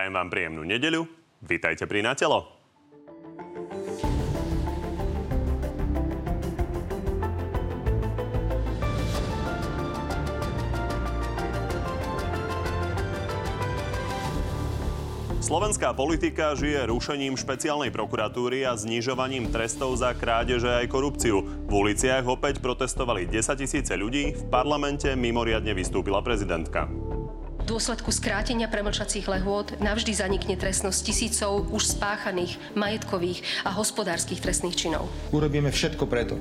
Prajem vám príjemnú nedeľu. Vítajte pri Natelo. Slovenská politika žije rušením špeciálnej prokuratúry a znižovaním trestov za krádeže aj korupciu. V uliciach opäť protestovali 10 tisíce ľudí, v parlamente mimoriadne vystúpila prezidentka. V dôsledku skrátenia premlčacích lehôd navždy zanikne trestnosť tisícov už spáchaných majetkových a hospodárskych trestných činov. Urobíme všetko preto,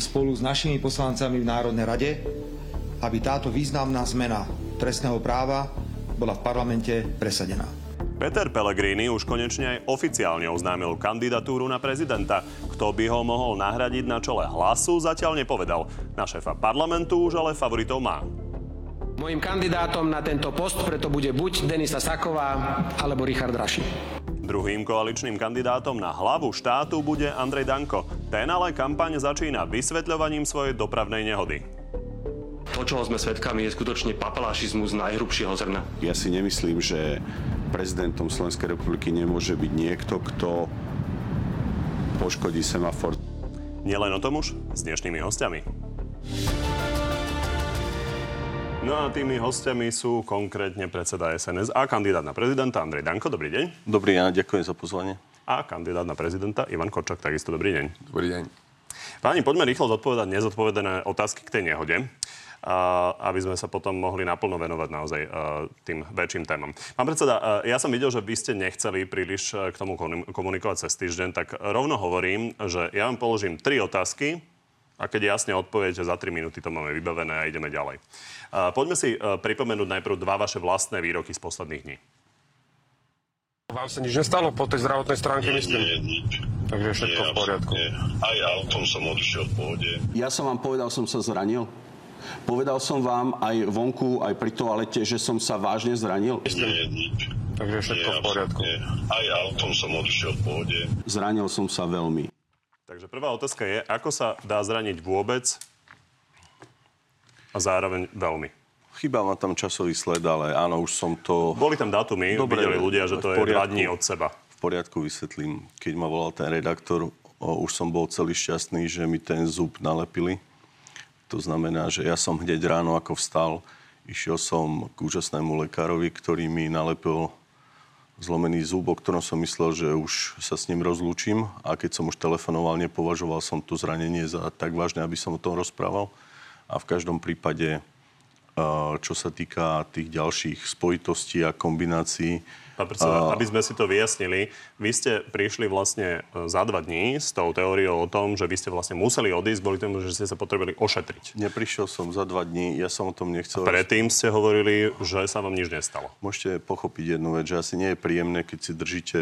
spolu s našimi poslancami v Národnej rade, aby táto významná zmena trestného práva bola v parlamente presadená. Peter Pellegrini už konečne aj oficiálne oznámil kandidatúru na prezidenta. Kto by ho mohol nahradiť na čele hlasu, zatiaľ nepovedal. Na šéfa parlamentu už ale favoritov má. Mojím kandidátom na tento post preto bude buď Denisa Saková, alebo Richard Raši. Druhým koaličným kandidátom na hlavu štátu bude Andrej Danko. Ten ale kampaň začína vysvetľovaním svojej dopravnej nehody. To, čoho sme svedkami, je skutočne papalášizmus najhrubšieho zrna. Ja si nemyslím, že prezidentom Slovenskej republiky nemôže byť niekto, kto poškodí semafor. Nielen o tom už s dnešnými hostiami. No a tými hostiami sú konkrétne predseda SNS a kandidát na prezidenta Andrej Danko. Dobrý deň. Dobrý deň, ďakujem za pozvanie. A kandidát na prezidenta Ivan Korčak, takisto dobrý deň. Dobrý deň. Páni, poďme rýchlo zodpovedať nezodpovedané otázky k tej nehode aby sme sa potom mohli naplno venovať naozaj tým väčším témam. Pán predseda, ja som videl, že vy ste nechceli príliš k tomu komunikovať cez týždeň, tak rovno hovorím, že ja vám položím tri otázky a keď jasne odpoviete, za 3 minúty to máme vybavené a ideme ďalej. Poďme si pripomenúť najprv dva vaše vlastné výroky z posledných dní. Vám sa nič nestalo po tej zdravotnej stránke, nie, myslím? Nie, nič. Takže je všetko nie, v poriadku. Nie. Aj autom som odišiel v pohode. Ja som vám povedal, som sa zranil. Povedal som vám aj vonku, aj pri toalete, že som sa vážne zranil? Nie, nič. Takže všetko v poriadku. Nie. Aj autom som odišiel v pohode. Zranil som sa veľmi. Takže prvá otázka je, ako sa dá zraniť vôbec a zároveň veľmi? Chýba ma tam časový sled, ale áno, už som to... Boli tam dátumy, Dobre, videli ľudia, že to poriadku, je dva dní od seba. V poriadku vysvetlím. Keď ma volal ten redaktor, o, už som bol celý šťastný, že mi ten zub nalepili to znamená, že ja som hneď ráno, ako vstal, išiel som k úžasnému lekárovi, ktorý mi nalepil zlomený zub, o ktorom som myslel, že už sa s ním rozlúčim. A keď som už telefonoval, nepovažoval som to zranenie za tak vážne, aby som o tom rozprával. A v každom prípade, čo sa týka tých ďalších spojitostí a kombinácií, Pán predseda, aby sme si to vyjasnili, vy ste prišli vlastne e, za dva dní s tou teóriou o tom, že vy ste vlastne museli odísť kvôli tomu, že ste sa potrebovali ošetriť. Neprišiel som za dva dní, ja som o tom nechcel... A predtým ste hovorili, že sa vám nič nestalo. Môžete pochopiť jednu vec, že asi nie je príjemné, keď si držíte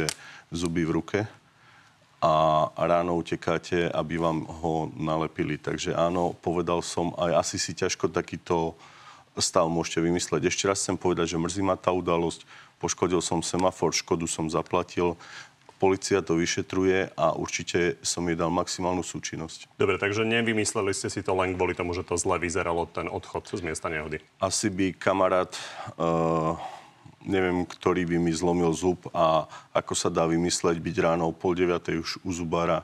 zuby v ruke a ráno utekáte, aby vám ho nalepili. Takže áno, povedal som, aj asi si ťažko takýto stav môžete vymysleť. Ešte raz chcem povedať, že mrzí ma tá udalosť poškodil som semafor, škodu som zaplatil, Polícia to vyšetruje a určite som jej dal maximálnu súčinnosť. Dobre, takže nevymysleli ste si to len kvôli tomu, že to zle vyzeralo, ten odchod z miesta nehody? Asi by kamarát, uh, neviem, ktorý by mi zlomil zub a ako sa dá vymysleť byť ráno o pol deviatej už u zubára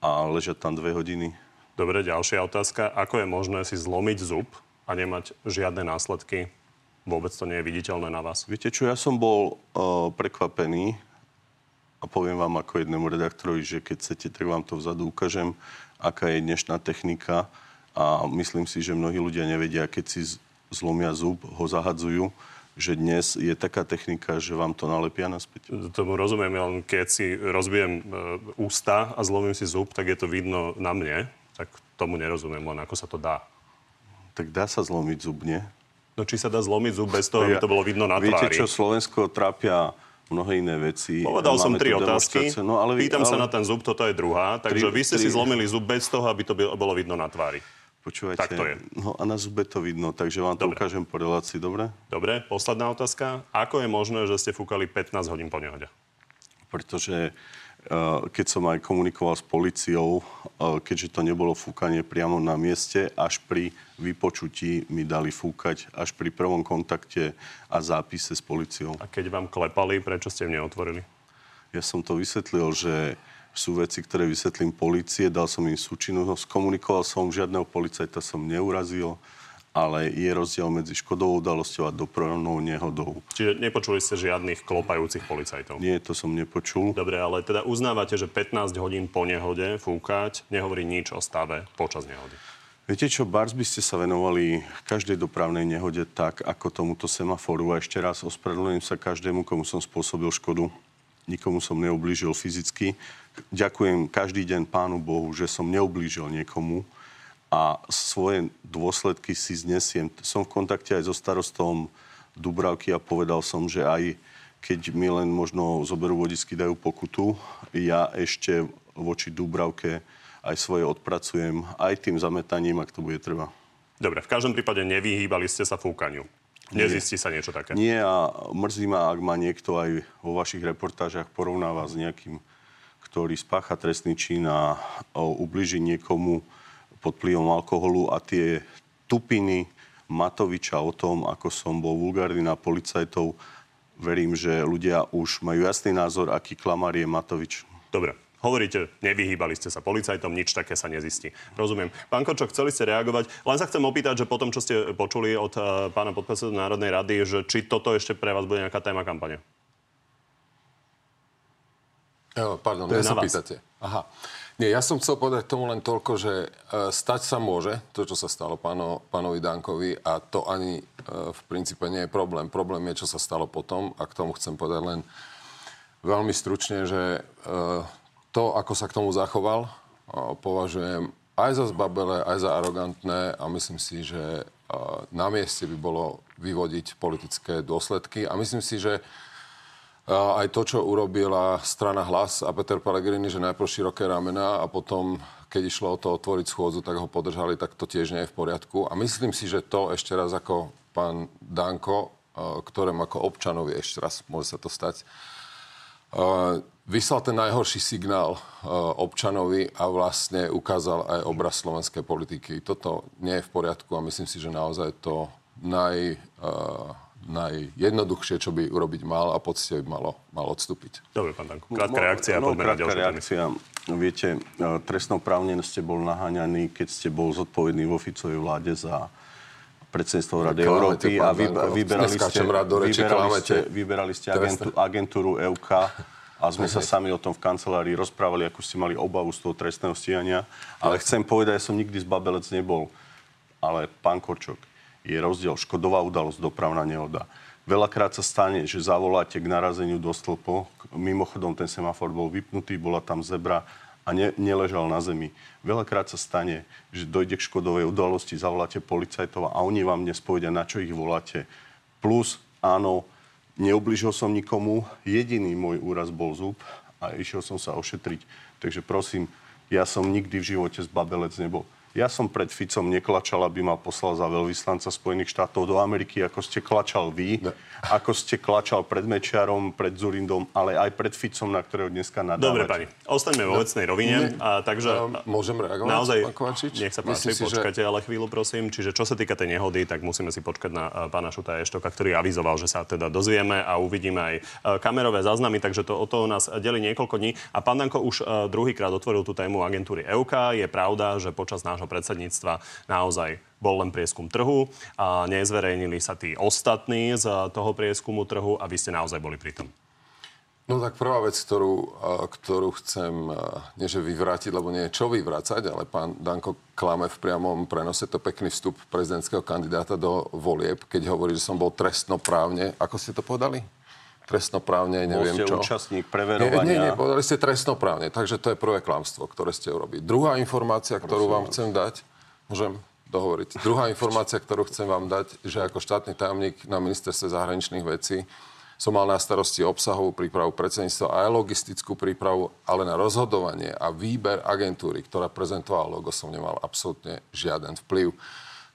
a ležať tam dve hodiny. Dobre, ďalšia otázka. Ako je možné si zlomiť zub a nemať žiadne následky Vôbec to nie je viditeľné na vás. Viete čo, ja som bol uh, prekvapený a poviem vám ako jednému redaktorovi, že keď chcete, tak vám to vzadu ukážem, aká je dnešná technika a myslím si, že mnohí ľudia nevedia, keď si zlomia zub, ho zahadzujú, že dnes je taká technika, že vám to nalepia naspäť. Tomu rozumiem, len keď si rozbijem e, ústa a zlomím si zub, tak je to vidno na mne. Tak tomu nerozumiem, len ako sa to dá. Tak dá sa zlomiť zub, nie? No či sa dá zlomiť zub bez toho, aby to bolo vidno na Viete, tvári? Viete čo, Slovensko trápia mnohé iné veci. Povedal Máme som tri otázky. No, ale vy, Pýtam ale... sa na ten zub, toto je druhá. Takže tri, vy ste tri... si zlomili zub bez toho, aby to bolo vidno na tvári. Počúvajte, tak to je. No a na zube to vidno, takže vám to dobre. ukážem po relácii, dobre? Dobre, posledná otázka. Ako je možné, že ste fúkali 15 hodín po nehode? Pretože keď som aj komunikoval s policiou, keďže to nebolo fúkanie priamo na mieste, až pri vypočutí mi dali fúkať až pri prvom kontakte a zápise s policiou. A keď vám klepali, prečo ste im neotvorili? Ja som to vysvetlil, že sú veci, ktoré vysvetlím policie, dal som im súčinnosť, komunikoval som, žiadneho policajta som neurazil ale je rozdiel medzi škodovou udalosťou a dopravnou nehodou. Čiže nepočuli ste žiadnych klopajúcich policajtov? Nie, to som nepočul. Dobre, ale teda uznávate, že 15 hodín po nehode fúkať nehovorí nič o stave počas nehody? Viete čo, Bars by ste sa venovali každej dopravnej nehode tak, ako tomuto semaforu. A ešte raz ospravedlňujem sa každému, komu som spôsobil škodu. Nikomu som neublížil fyzicky. Ďakujem každý deň Pánu Bohu, že som neublížil niekomu a svoje dôsledky si znesiem. Som v kontakte aj so starostom Dubravky a povedal som, že aj keď mi len možno zoberú vodisky, dajú pokutu, ja ešte voči Dubravke aj svoje odpracujem, aj tým zametaním, ak to bude treba. Dobre, v každom prípade nevyhýbali ste sa fúkaniu. Nezistí sa niečo také? Nie a mrzí ma, ak ma niekto aj vo vašich reportážach porovnáva s nejakým, ktorý spácha trestný čin a ubliží niekomu, pod vplyvom alkoholu a tie tupiny Matoviča o tom, ako som bol vulgárny na policajtov, verím, že ľudia už majú jasný názor, aký klamár je Matovič. Dobre. Hovoríte, nevyhýbali ste sa policajtom, nič také sa nezistí. Rozumiem. Pán Kočok, chceli ste reagovať. Len sa chcem opýtať, že potom, čo ste počuli od uh, pána podpredsedu Národnej rady, že či toto ešte pre vás bude nejaká téma kampane? pardon, to sa pýtate. Aha. Nie, ja som chcel povedať tomu len toľko, že e, stať sa môže, to, čo sa stalo páno, pánovi Dankovi a to ani e, v princípe nie je problém. Problém je, čo sa stalo potom a k tomu chcem povedať len veľmi stručne, že e, to, ako sa k tomu zachoval, považujem aj za zbabele, aj za arogantné a myslím si, že na mieste by bolo vyvodiť politické dôsledky a myslím si, že aj to, čo urobila strana Hlas a Peter Pellegrini, že najprv široké ramena a potom, keď išlo o to otvoriť schôdzu, tak ho podržali, tak to tiež nie je v poriadku. A myslím si, že to ešte raz ako pán Danko, ktorým ako občanovi ešte raz môže sa to stať, vyslal ten najhorší signál občanovi a vlastne ukázal aj obraz slovenskej politiky. Toto nie je v poriadku a myslím si, že naozaj to naj najjednoduchšie, čo by urobiť mal a poctivo by malo, mal odstúpiť. Dobre, pán Danko. Krátka reakcia no, poďme ďalšiu reakcia. Viete, e, právne ste bol naháňaný, keď ste bol zodpovedný vo Ficovej vláde za predsedníctvo Rady Európy a vy, vyberali, ste, vyberali, ste, vyberali ste agentu, agentúru EUK a sme sa sami o tom v kancelárii rozprávali, ako ste mali obavu z toho trestného stíhania. Ale chcem povedať, ja som nikdy z Babelec nebol. Ale pán Korčok, je rozdiel škodová udalosť, dopravná nehoda. Veľakrát sa stane, že zavoláte k narazeniu do stĺpo. Mimochodom, ten semafor bol vypnutý, bola tam zebra a ne, neležal na zemi. Veľakrát sa stane, že dojde k škodovej udalosti, zavoláte policajtov a oni vám dnes povedia, na čo ich voláte. Plus, áno, neubližil som nikomu, jediný môj úraz bol zub a išiel som sa ošetriť. Takže prosím, ja som nikdy v živote z Babelec nebol. Ja som pred Ficom neklačal, aby ma poslal za veľvyslanca Spojených štátov do Ameriky, ako ste klačal vy, ne. ako ste klačal pred Mečiarom, pred Zurindom, ale aj pred Ficom, na ktorého dneska nadávate. Dobre, pani, ostaňme vo vecnej rovine. A, takže, a, môžem reagovať, naozaj, Nech sa páči, si, počkajte že... ale chvíľu, prosím. Čiže čo sa týka tej nehody, tak musíme si počkať na uh, pána Šuta Eštoka, ktorý avizoval, že sa teda dozvieme a uvidíme aj uh, kamerové záznamy, takže to o to nás delí niekoľko dní. A pán Danko už uh, druhýkrát otvoril tú tému agentúry EUK. Je pravda, že počas nášho nášho predsedníctva naozaj bol len prieskum trhu a nezverejnili sa tí ostatní z toho prieskumu trhu a vy ste naozaj boli pri tom. No tak prvá vec, ktorú, ktorú chcem, nie že vyvrátiť, lebo nie je čo vyvrácať, ale pán Danko klame v priamom prenose to pekný vstup prezidentského kandidáta do volieb, keď hovorí, že som bol trestnoprávne, ako ste to povedali? Trestnoprávne, neviem Bol ste čo. účastník preverovania. Nie, nie, nie, povedali ste trestnoprávne, takže to je prvé klamstvo, ktoré ste urobili. Druhá informácia, ktorú Prosím. vám chcem dať, môžem dohovoriť. Druhá informácia, ktorú chcem vám dať, že ako štátny tajomník na ministerstve zahraničných vecí som mal na starosti obsahovú prípravu predsedníctva a aj logistickú prípravu, ale na rozhodovanie a výber agentúry, ktorá prezentovala logo, som nemal absolútne žiaden vplyv.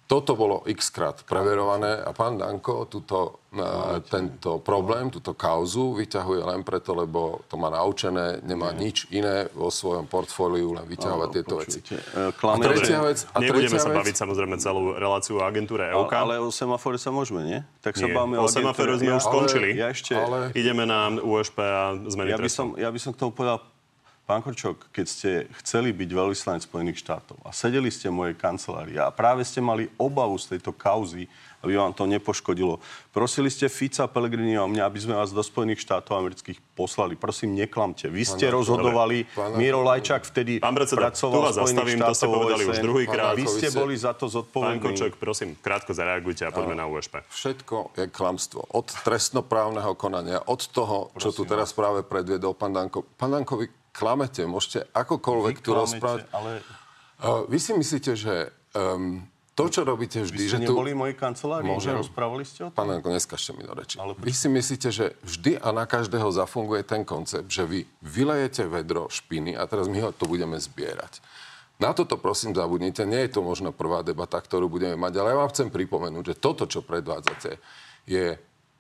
Toto bolo x krát preverované a pán Danko túto, uh, tento problém, túto kauzu vyťahuje len preto, lebo to má naučené, nemá Nie. nič iné vo svojom portfóliu, len vyťahovať no, tieto počujete. veci. Klame, a tretia vec... A Nebudeme tretia sa vec... baviť samozrejme celú reláciu o agentúre EOK. Ale, ale o semafore sa môžeme, nie? Tak sa bavíme o, o semafore sme už skončili. Ja ešte... Ale... Ideme na USP a zmeny ja by, som, ja by som k tomu povedal Pán Korčok, keď ste chceli byť veľvyslanec Spojených štátov a sedeli ste v mojej kancelárii a práve ste mali obavu z tejto kauzy, aby vám to nepoškodilo. Prosili ste Fica, Pellegrini a mňa, aby sme vás do Spojených štátov amerických poslali. Prosím, neklamte. Vy ste pán, rozhodovali, pán, Miro Lajčák vtedy pán predseda, pracoval v Spojených štátoch to ste povedali už druhý krát. Vy ste boli za to zodpovední. Pán Korčok, prosím, krátko zareagujte a poďme na USP. Všetko je klamstvo. Od trestnoprávneho konania, od toho, čo prosím, tu teraz práve predviedol pán Danko. Pán Dankovi klamete, môžete akokoľvek tu rozprávať. Ale... Uh, vy si myslíte, že um, to, čo robíte vždy... Vy ste že neboli tu... moji kancelárii? Môžem? Rozprávali ste o tom? Pán Janko, neskažte mi do reči. Ale vy si myslíte, že vždy a na každého zafunguje ten koncept, že vy vylejete vedro špiny a teraz my ho to budeme zbierať. Na toto prosím zabudnite. Nie je to možno prvá debata, ktorú budeme mať, ale ja vám chcem pripomenúť, že toto, čo predvádzate, je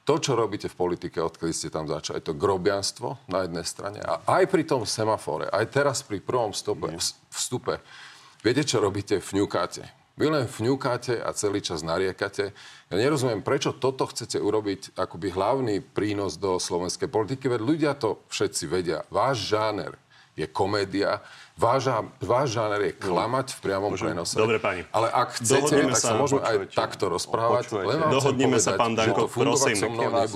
to, čo robíte v politike, odkedy ste tam začali, to grobianstvo na jednej strane a aj pri tom semafore, aj teraz pri prvom vstupe, vstupe viete, čo robíte? Vňukáte. Vy len vňukáte a celý čas nariekate. Ja nerozumiem, prečo toto chcete urobiť akoby hlavný prínos do slovenskej politiky, veď ľudia to všetci vedia. Váš žáner je komédia, Váš, váš žáner je klamať v priamom Môžem. prenose. Dobre, pani. Ale ak chcete, Dohodneme tak sa, sa môžeme aj takto rozprávať. Len Dohodneme sa, pán Danko, prosím.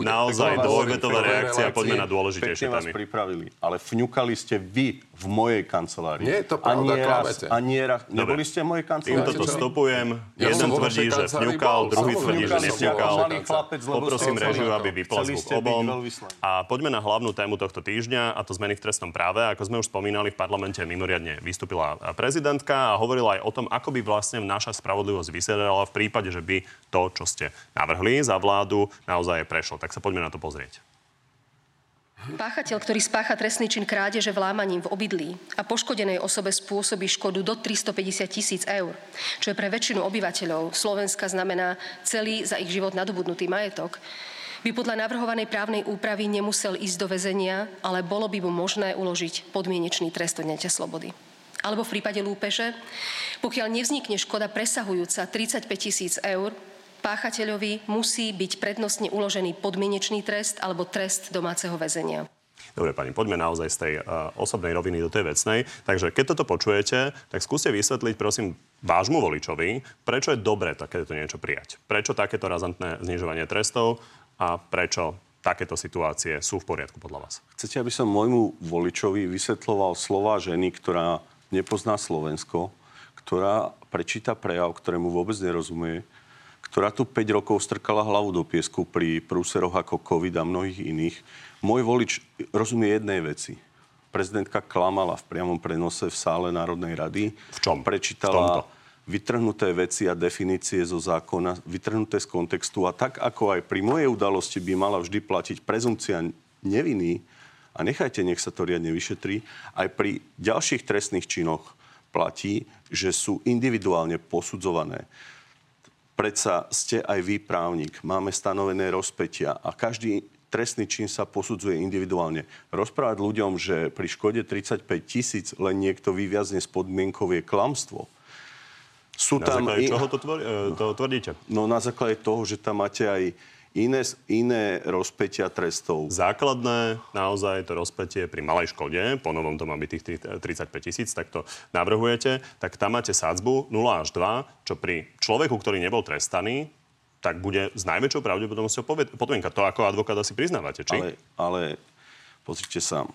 Naozaj dvojvetová reakcia, poďme na dôležitejšie témy. vás pripravili, ale vňukali ste vy v mojej kancelárii. Nie je to pravda, klamete. Ani raz. Neboli ste v mojej kancelárii? Týmto to stopujem. Jeden tvrdí, že vňukal, druhý tvrdí, že nevňukal. Poprosím režiu, aby vypla zvuk obom. A poďme na hlavnú tému tohto týždňa, a to zmeny v trestnom práve. Ako sme už spomínali v parlamente mimoriadne mimoriadne vystúpila prezidentka a hovorila aj o tom, ako by vlastne naša spravodlivosť vyzerala v prípade, že by to, čo ste navrhli za vládu, naozaj prešlo. Tak sa poďme na to pozrieť. Páchateľ, ktorý spácha trestný čin krádeže vlámaním v obydlí a poškodenej osobe spôsobí škodu do 350 tisíc eur, čo je pre väčšinu obyvateľov Slovenska znamená celý za ich život nadobudnutý majetok, by podľa navrhovanej právnej úpravy nemusel ísť do väzenia, ale bolo by mu možné uložiť podmienečný trest odňatia slobody. Alebo v prípade lúpeže, pokiaľ nevznikne škoda presahujúca 35 tisíc eur, páchateľovi musí byť prednostne uložený podmienečný trest alebo trest domáceho väzenia. Dobre, pani, poďme naozaj z tej uh, osobnej roviny do tej vecnej. Takže keď toto počujete, tak skúste vysvetliť, prosím, vášmu voličovi, prečo je dobré takéto niečo prijať. Prečo takéto razantné znižovanie trestov a prečo takéto situácie sú v poriadku podľa vás? Chcete, aby som môjmu voličovi vysvetloval slova ženy, ktorá nepozná Slovensko, ktorá prečíta prejav, ktorému vôbec nerozumie, ktorá tu 5 rokov strkala hlavu do piesku pri prúseroch ako COVID a mnohých iných. Môj volič rozumie jednej veci. Prezidentka klamala v priamom prenose v sále Národnej rady. V čom? Prečítala... V vytrhnuté veci a definície zo zákona, vytrhnuté z kontextu a tak ako aj pri mojej udalosti by mala vždy platiť prezumcia neviny a nechajte, nech sa to riadne vyšetrí, aj pri ďalších trestných činoch platí, že sú individuálne posudzované. Predsa ste aj vy právnik, máme stanovené rozpetia a každý trestný čin sa posudzuje individuálne. Rozprávať ľuďom, že pri škode 35 tisíc len niekto vyviazne s podmienkou je klamstvo sú na tam... základe čoho to, tvor, e, to tvrdíte? No na základe toho, že tam máte aj iné, iné rozpetia trestov. Základné, naozaj to rozpetie pri malej škode, po novom to má byť tých 35 tisíc, tak to navrhujete, tak tam máte sádzbu 0 až 2, čo pri človeku, ktorý nebol trestaný, tak bude s najväčšou pravdepodobnosťou podmienka. To ako advokát asi priznávate, či? Ale, ale pozrite sa,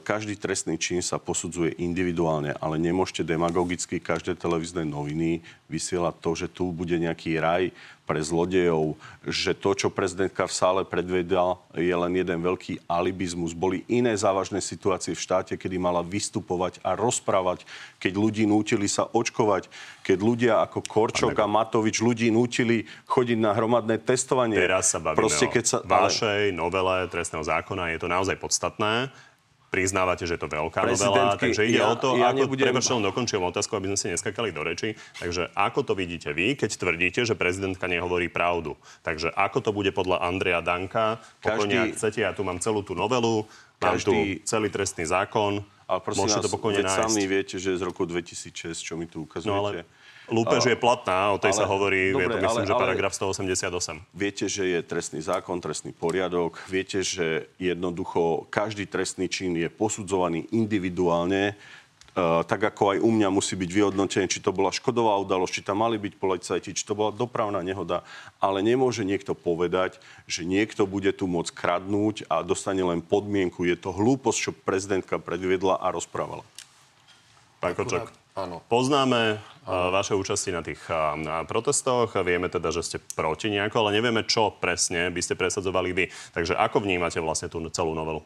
každý trestný čin sa posudzuje individuálne, ale nemôžete demagogicky každé televízne noviny vysielať to, že tu bude nejaký raj pre zlodejov, že to, čo prezidentka v sále predvedal, je len jeden veľký alibizmus. Boli iné závažné situácie v štáte, kedy mala vystupovať a rozprávať, keď ľudí nútili sa očkovať, keď ľudia ako Korčok a Matovič ľudí nútili chodiť na hromadné testovanie. Teraz sa bavíme Proste, keď sa, vašej novele trestného zákona. Je to naozaj podstatné priznávate, že je to veľká novela, takže ide ja- o to, ja ako, nebudem- len dokončujem otázku, aby sme si neskakali do reči. Takže ako to vidíte vy, keď tvrdíte, že prezidentka nehovorí pravdu? Takže ako to bude podľa Andreja Danka? Pokojne, Každý- ak chcete, ja tu mám celú tú novelu, mám tu Každý- celý trestný zákon, Ale prosím môžete vás, to pokojne nájsť. sami viete, že z roku 2006, čo mi tu ukazujete. No ale lúpež je platná, o tej sa ale- hovorí, je dobre, to myslím, ale- že paragraf 188. Viete, že je trestný zákon, trestný poriadok. Viete, že jednoducho každý trestný čin je posudzovaný individuálne. Uh, tak ako aj u mňa musí byť vyhodnotené, či to bola škodová udalosť, či tam mali byť policajti, či to bola dopravná nehoda. Ale nemôže niekto povedať, že niekto bude tu môcť kradnúť a dostane len podmienku. Je to hlúposť, čo prezidentka predviedla a rozprávala. Pán Kočok, áno. poznáme uh, vaše účasti na tých uh, na protestoch. Vieme teda, že ste proti nejako, ale nevieme, čo presne by ste presadzovali vy. Takže ako vnímate vlastne tú celú novelu?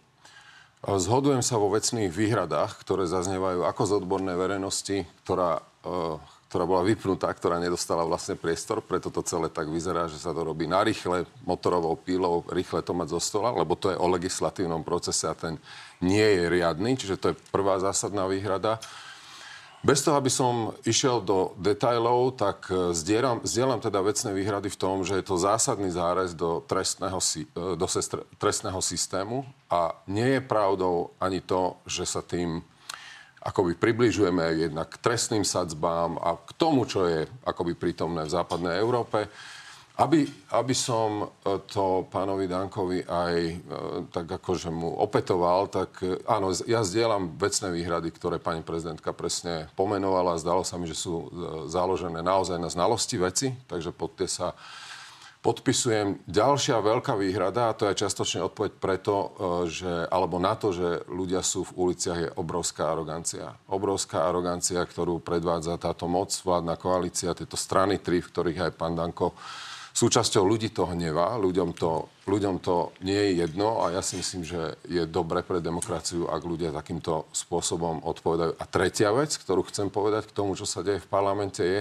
Zhodujem sa vo vecných výhradách, ktoré zaznievajú ako z odbornej verejnosti, ktorá, ktorá bola vypnutá, ktorá nedostala vlastne priestor, preto to celé tak vyzerá, že sa to robí na rýchle, motorovou pílou, rýchle to mať zo stola, lebo to je o legislatívnom procese a ten nie je riadny, čiže to je prvá zásadná výhrada. Bez toho, aby som išiel do detajlov, tak e, zdieľam, zdieľam teda vecné výhrady v tom, že je to zásadný zárez do, trestného, e, do sestre, trestného systému a nie je pravdou ani to, že sa tým akoby približujeme jednak k trestným sadzbám a k tomu, čo je akoby prítomné v západnej Európe. Aby, aby som e, to pánovi Dankovi aj e, tak akože mu opetoval, tak e, áno, ja zdieľam vecné výhrady, ktoré pani prezidentka presne pomenovala. Zdalo sa mi, že sú založené naozaj na znalosti veci, takže pod tie sa podpisujem. Ďalšia veľká výhrada, a to je častočne odpoveď preto, že, alebo na to, že ľudia sú v uliciach, je obrovská arogancia. Obrovská arogancia, ktorú predvádza táto moc, vládna koalícia, tieto strany, tri, v ktorých aj pán Danko súčasťou ľudí to hnevá, ľuďom to, ľuďom to nie je jedno a ja si myslím, že je dobre pre demokraciu, ak ľudia takýmto spôsobom odpovedajú. A tretia vec, ktorú chcem povedať k tomu, čo sa deje v parlamente, je,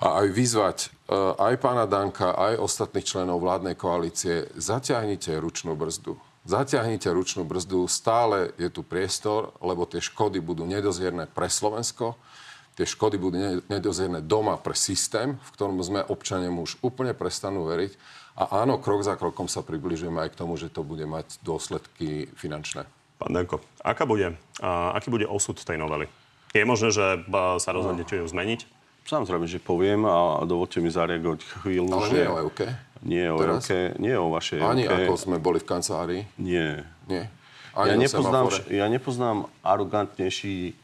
a aj vyzvať e, aj pána Danka, aj ostatných členov vládnej koalície, zatiahnite ručnú brzdu. Zatiahnite ručnú brzdu, stále je tu priestor, lebo tie škody budú nedozierne pre Slovensko, tie škody budú ne- nedozierne doma pre systém, v ktorom sme občania už úplne prestanú veriť. A áno, krok za krokom sa približujeme aj k tomu, že to bude mať dôsledky finančné. Pán Danko, aká bude, a, aký bude osud tej novely? Je možné, že sa rozhodnete ju zmeniť? Samozrejme, že poviem a dovolte mi zareagovať chvíľu, Ale že... nie o Euke. Nie o Teraz? Euke, nie o vašej Ani Euke. ako sme boli v kancelárii. Nie. Nie. Ja Ani nepoznám, ja nepoznám arogantnejší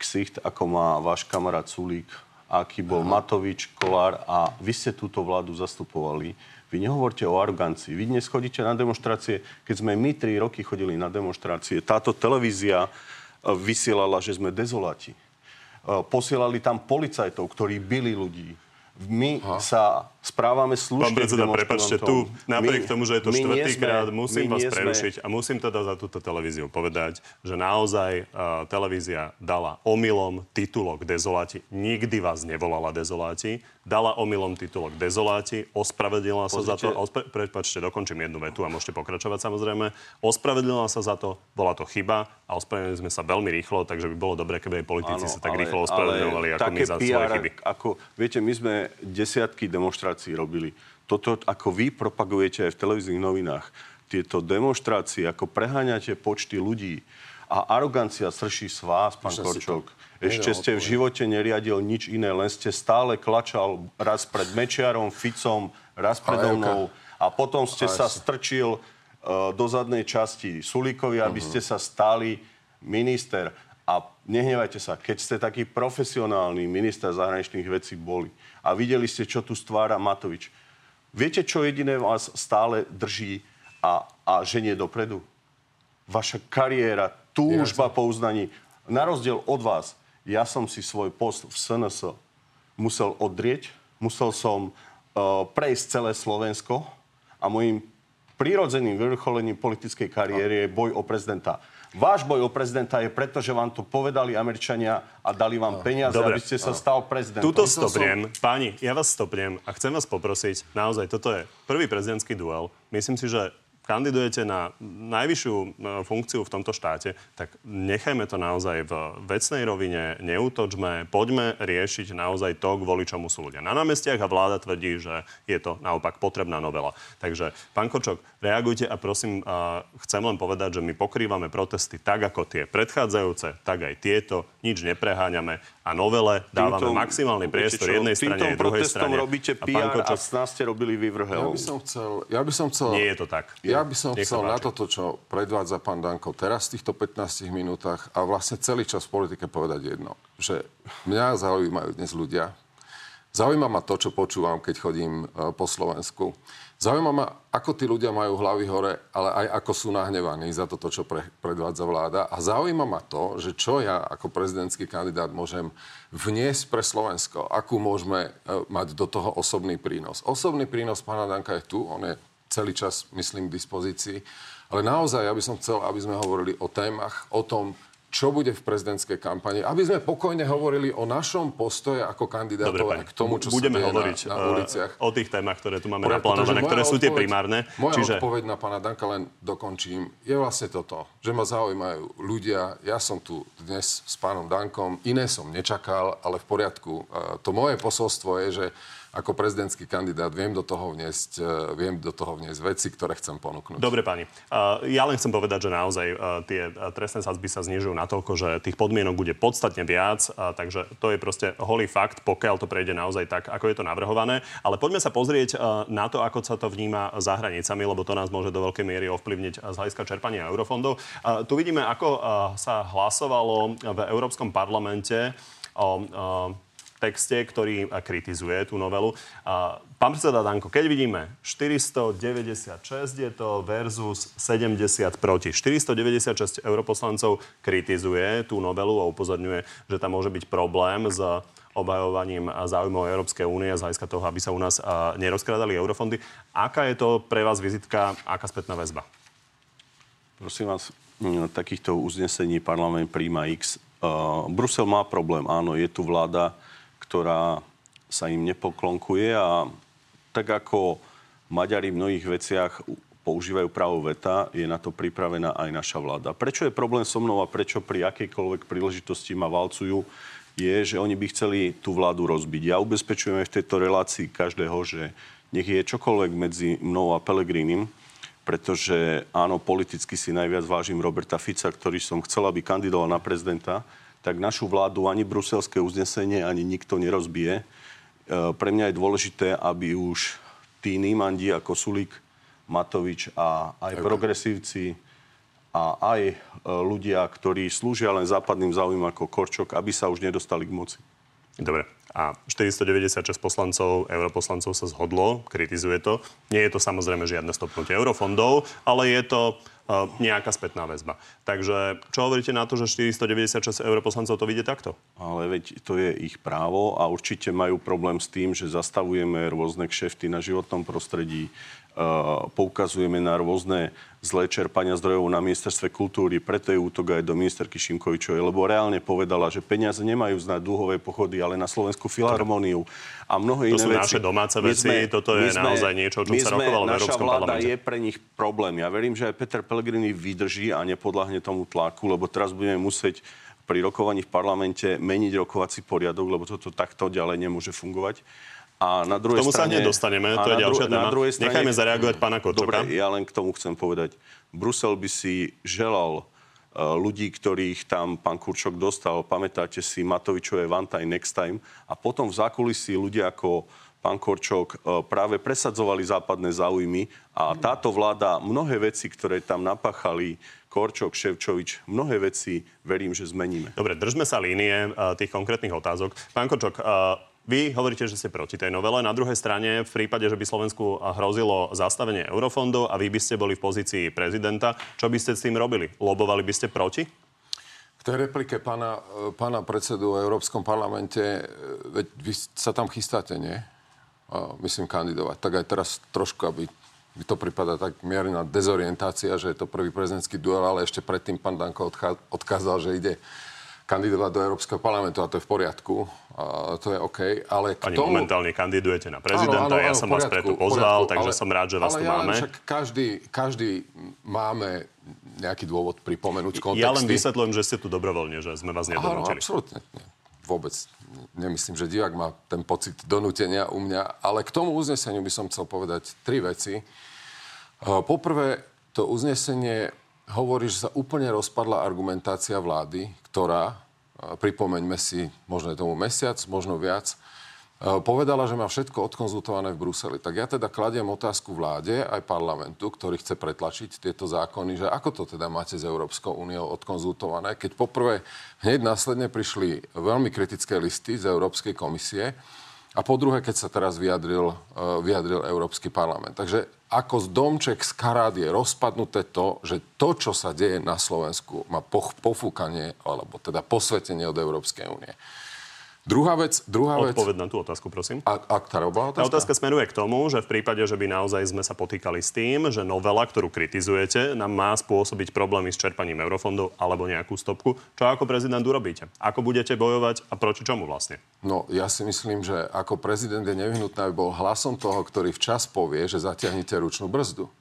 ksicht, ako má váš kamarát Sulík, aký bol Matovič, Kolár a vy ste túto vládu zastupovali. Vy nehovorte o arogancii. Vy dnes chodíte na demonstrácie, keď sme my tri roky chodili na demonstrácie. Táto televízia e, vysielala, že sme dezoláti. E, Posielali tam policajtov, ktorí byli ľudí. My sa správame slušne. Pán predseda, prepačte, tu napriek My- tomu, že je to štvrtýkrát, musím vás prerušiť a musím teda za túto televíziu povedať, že naozaj uh, televízia dala omylom titulok Dezoláti. Nikdy vás nevolala Dezoláti. Dala omylom titulok Dezoláti, ospravedlnila sa za to. Pozrite. Ospre, prepačte, dokončím jednu vetu a môžete pokračovať samozrejme. Ospravedlnila sa za to, bola to chyba a ospravedlnili sme sa veľmi rýchlo, takže by bolo dobre, keby aj politici Áno, sa tak ale- rýchlo ospravedlňovali ako my za svoje PR, chyby. Ako, viete, my sme desiatky demonstrácií robili. Toto, ako vy propagujete aj v televíznych novinách, tieto demonstrácie, ako preháňate počty ľudí a arogancia srší z vás, pán to. Korčok. Ešte ste v živote neriadil nič iné, len ste stále klačal raz pred Mečiarom, Ficom, raz predo mnou a potom ste sa strčil uh, do zadnej časti Sulíkovi, aby ste sa stali minister. A nehnevajte sa, keď ste taký profesionálny minister zahraničných vecí boli a videli ste, čo tu stvára Matovič, viete, čo jediné vás stále drží a, a ženie dopredu? Vaša kariéra, túžba po uznaní. Na rozdiel od vás, ja som si svoj post v SNS musel odrieť, musel som uh, prejsť celé Slovensko a môjim prirodzeným vyvrcholením politickej kariéry je boj o prezidenta. Váš boj o prezidenta je preto, že vám to povedali Američania a dali vám peniaze, Dobre. aby ste sa stal prezidentom. Tuto Myslel som- stopnem. Páni, ja vás stopnem a chcem vás poprosiť, naozaj, toto je prvý prezidentský duel. Myslím si, že kandidujete na najvyššiu e, funkciu v tomto štáte, tak nechajme to naozaj v vecnej rovine, neútočme, poďme riešiť naozaj to, kvôli čomu sú ľudia na námestiach a vláda tvrdí, že je to naopak potrebná novela. Takže, pán Kočok, reagujte a prosím, chcem len povedať, že my pokrývame protesty tak, ako tie predchádzajúce, tak aj tieto, nič nepreháňame a novele dávame týmto, maximálny priestor jednej strane aj druhej strane. robíte PR a, Kočok, a ste robili vyvrhelov. Ja by som chcel... Ja by som chcel Nie je to tak. Ja by som chcel na toto, čo predvádza pán Danko teraz v týchto 15 minútach a vlastne celý čas v politike povedať jedno. Že mňa zaujímajú dnes ľudia. Zaujíma ma to, čo počúvam, keď chodím e, po Slovensku. Zaujíma ma, ako tí ľudia majú hlavy hore, ale aj ako sú nahnevaní za toto, čo pre, predvádza vláda. A zaujíma ma to, že čo ja ako prezidentský kandidát môžem vniesť pre Slovensko. Akú môžeme e, mať do toho osobný prínos. Osobný prínos pána Danka je tu, on je celý čas, myslím, k dispozícii. Ale naozaj, ja by som chcel, aby sme hovorili o témach, o tom, čo bude v prezidentskej kampani, aby sme pokojne hovorili o našom postoje ako kandidátov Dobre, k tomu, čo budeme sa hovoriť na, na uh, uliciach. o tých témach, ktoré tu máme Pre, naplánované, ktoré sú tie primárne. Moja čiže... odpoveď na pána Danka len dokončím. Je vlastne toto, že ma zaujímajú ľudia. Ja som tu dnes s pánom Dankom, iné som nečakal, ale v poriadku. Uh, to moje posolstvo je, že ako prezidentský kandidát viem do toho vniesť, e, viem do toho vniesť veci, ktoré chcem ponúknuť. Dobre, pani. Ja len chcem povedať, že naozaj e, tie trestné sadzby sa znižujú natoľko, že tých podmienok bude podstatne viac, takže to je proste holý fakt, pokiaľ to prejde naozaj tak, ako je to navrhované. Ale poďme sa pozrieť e, na to, ako sa to vníma za hranicami, lebo to nás môže do veľkej miery ovplyvniť z hľadiska čerpania eurofondov. Tu vidíme, ako sa hlasovalo v Európskom parlamente o texte, ktorý kritizuje tú novelu. Pán predseda Danko, keď vidíme 496 je to versus 70 proti. 496 europoslancov kritizuje tú novelu a upozorňuje, že tam môže byť problém s obhajovaním záujmov Európskej únie z hľadiska toho, aby sa u nás nerozkradali eurofondy. Aká je to pre vás vizitka, aká spätná väzba? Prosím vás, takýchto uznesení parlament príjma X. Uh, Brusel má problém, áno, je tu vláda, ktorá sa im nepoklonkuje a tak ako Maďari v mnohých veciach používajú právo veta, je na to pripravená aj naša vláda. Prečo je problém so mnou a prečo pri akejkoľvek príležitosti ma valcujú, je, že oni by chceli tú vládu rozbiť. Ja ubezpečujem v tejto relácii každého, že nech je čokoľvek medzi mnou a Pelegrínim, pretože áno, politicky si najviac vážim Roberta Fica, ktorý som chcel, aby kandidoval na prezidenta, tak našu vládu ani bruselské uznesenie, ani nikto nerozbije. E, pre mňa je dôležité, aby už tí nímandi ako Sulík, Matovič a aj progresívci a aj e, ľudia, ktorí slúžia len západným záujmom ako Korčok, aby sa už nedostali k moci. Dobre. A 496 poslancov, europoslancov sa zhodlo, kritizuje to. Nie je to samozrejme žiadne stopnutie eurofondov, ale je to nejaká spätná väzba. Takže čo hovoríte na to, že 496 europoslancov to vidie takto? Ale veď to je ich právo a určite majú problém s tým, že zastavujeme rôzne kšefty na životnom prostredí, poukazujeme na rôzne zlé čerpania zdrojov na ministerstve kultúry, preto je útok aj do ministerky Šimkovičovej, lebo reálne povedala, že peniaze nemajú znať dlhové pochody, ale na Slovenskú filharmóniu a mnoho iné To sú naše domáce veci, sme, toto je sme, naozaj niečo, o čom sa rokovalo v Európskom vláda parlamente. je pre nich problém. Ja verím, že aj Peter Pellegrini vydrží a nepodľahne tomu tlaku, lebo teraz budeme musieť pri rokovaní v parlamente meniť rokovací poriadok, lebo toto takto ďalej nemôže fungovať. A na druhej k tomu strane, sa hneď dostaneme, to je ďalšia téma. Na druhej strane, Nechajme zareagovať pána Kočoka. Dobre, ja len k tomu chcem povedať. Brusel by si želal e, ľudí, ktorých tam pán Kurčok dostal. Pamätáte si Matovičové One Time, Next Time. A potom v zákulisí ľudia ako pán Korčok e, práve presadzovali západné záujmy a táto vláda mnohé veci, ktoré tam napáchali Korčok, Ševčovič, mnohé veci verím, že zmeníme. Dobre, držme sa línie uh, tých konkrétnych otázok. Pán Korčok, vy hovoríte, že ste proti tej novele. Na druhej strane, v prípade, že by Slovensku hrozilo zastavenie eurofondov a vy by ste boli v pozícii prezidenta, čo by ste s tým robili? Lobovali by ste proti? V tej replike pána, pána predsedu v Európskom parlamente, veď vy sa tam chystáte, nie? myslím, kandidovať. Tak aj teraz trošku, aby mi to prípada tak mierna dezorientácia, že je to prvý prezidentský duel, ale ešte predtým pán Danko odkázal, že ide kandidovať do Európskeho parlamentu a to je v poriadku. To je OK, ale k Pani tomu... momentálne kandidujete na prezidenta, ja som vás preto pozval, poriadku, takže ale, som rád, že vás ale tu ja máme. Však každý, každý máme nejaký dôvod pripomenúť kontexty. Ja len vysvetľujem, že ste tu dobrovoľne, že sme vás Áno, nedonútili. absolútne. Nie. Vôbec nemyslím, že divák má ten pocit donútenia u mňa. Ale k tomu uzneseniu by som chcel povedať tri veci. Uh, Poprvé, to uznesenie hovorí, že sa úplne rozpadla argumentácia vlády, ktorá, pripomeňme si, možno je tomu mesiac, možno viac, uh, povedala, že má všetko odkonzultované v Bruseli. Tak ja teda kladiem otázku vláde aj parlamentu, ktorý chce pretlačiť tieto zákony, že ako to teda máte s Európskou úniou odkonzultované, keď poprvé hneď následne prišli veľmi kritické listy z Európskej komisie a po druhé, keď sa teraz vyjadril, uh, vyjadril Európsky parlament. Takže ako z domček z karát je rozpadnuté to, že to, čo sa deje na Slovensku, má poch- pofúkanie, alebo teda posvetenie od Európskej únie. Druhá vec, druhá vec... Odpoveď na tú otázku, prosím. A, a ktorá bola Tá otázka? otázka smeruje k tomu, že v prípade, že by naozaj sme sa potýkali s tým, že novela, ktorú kritizujete, nám má spôsobiť problémy s čerpaním eurofondov alebo nejakú stopku, čo ako prezident urobíte? Ako budete bojovať a proti čomu vlastne? No, ja si myslím, že ako prezident je nevyhnutné, aby bol hlasom toho, ktorý včas povie, že zatiahnete ručnú brzdu.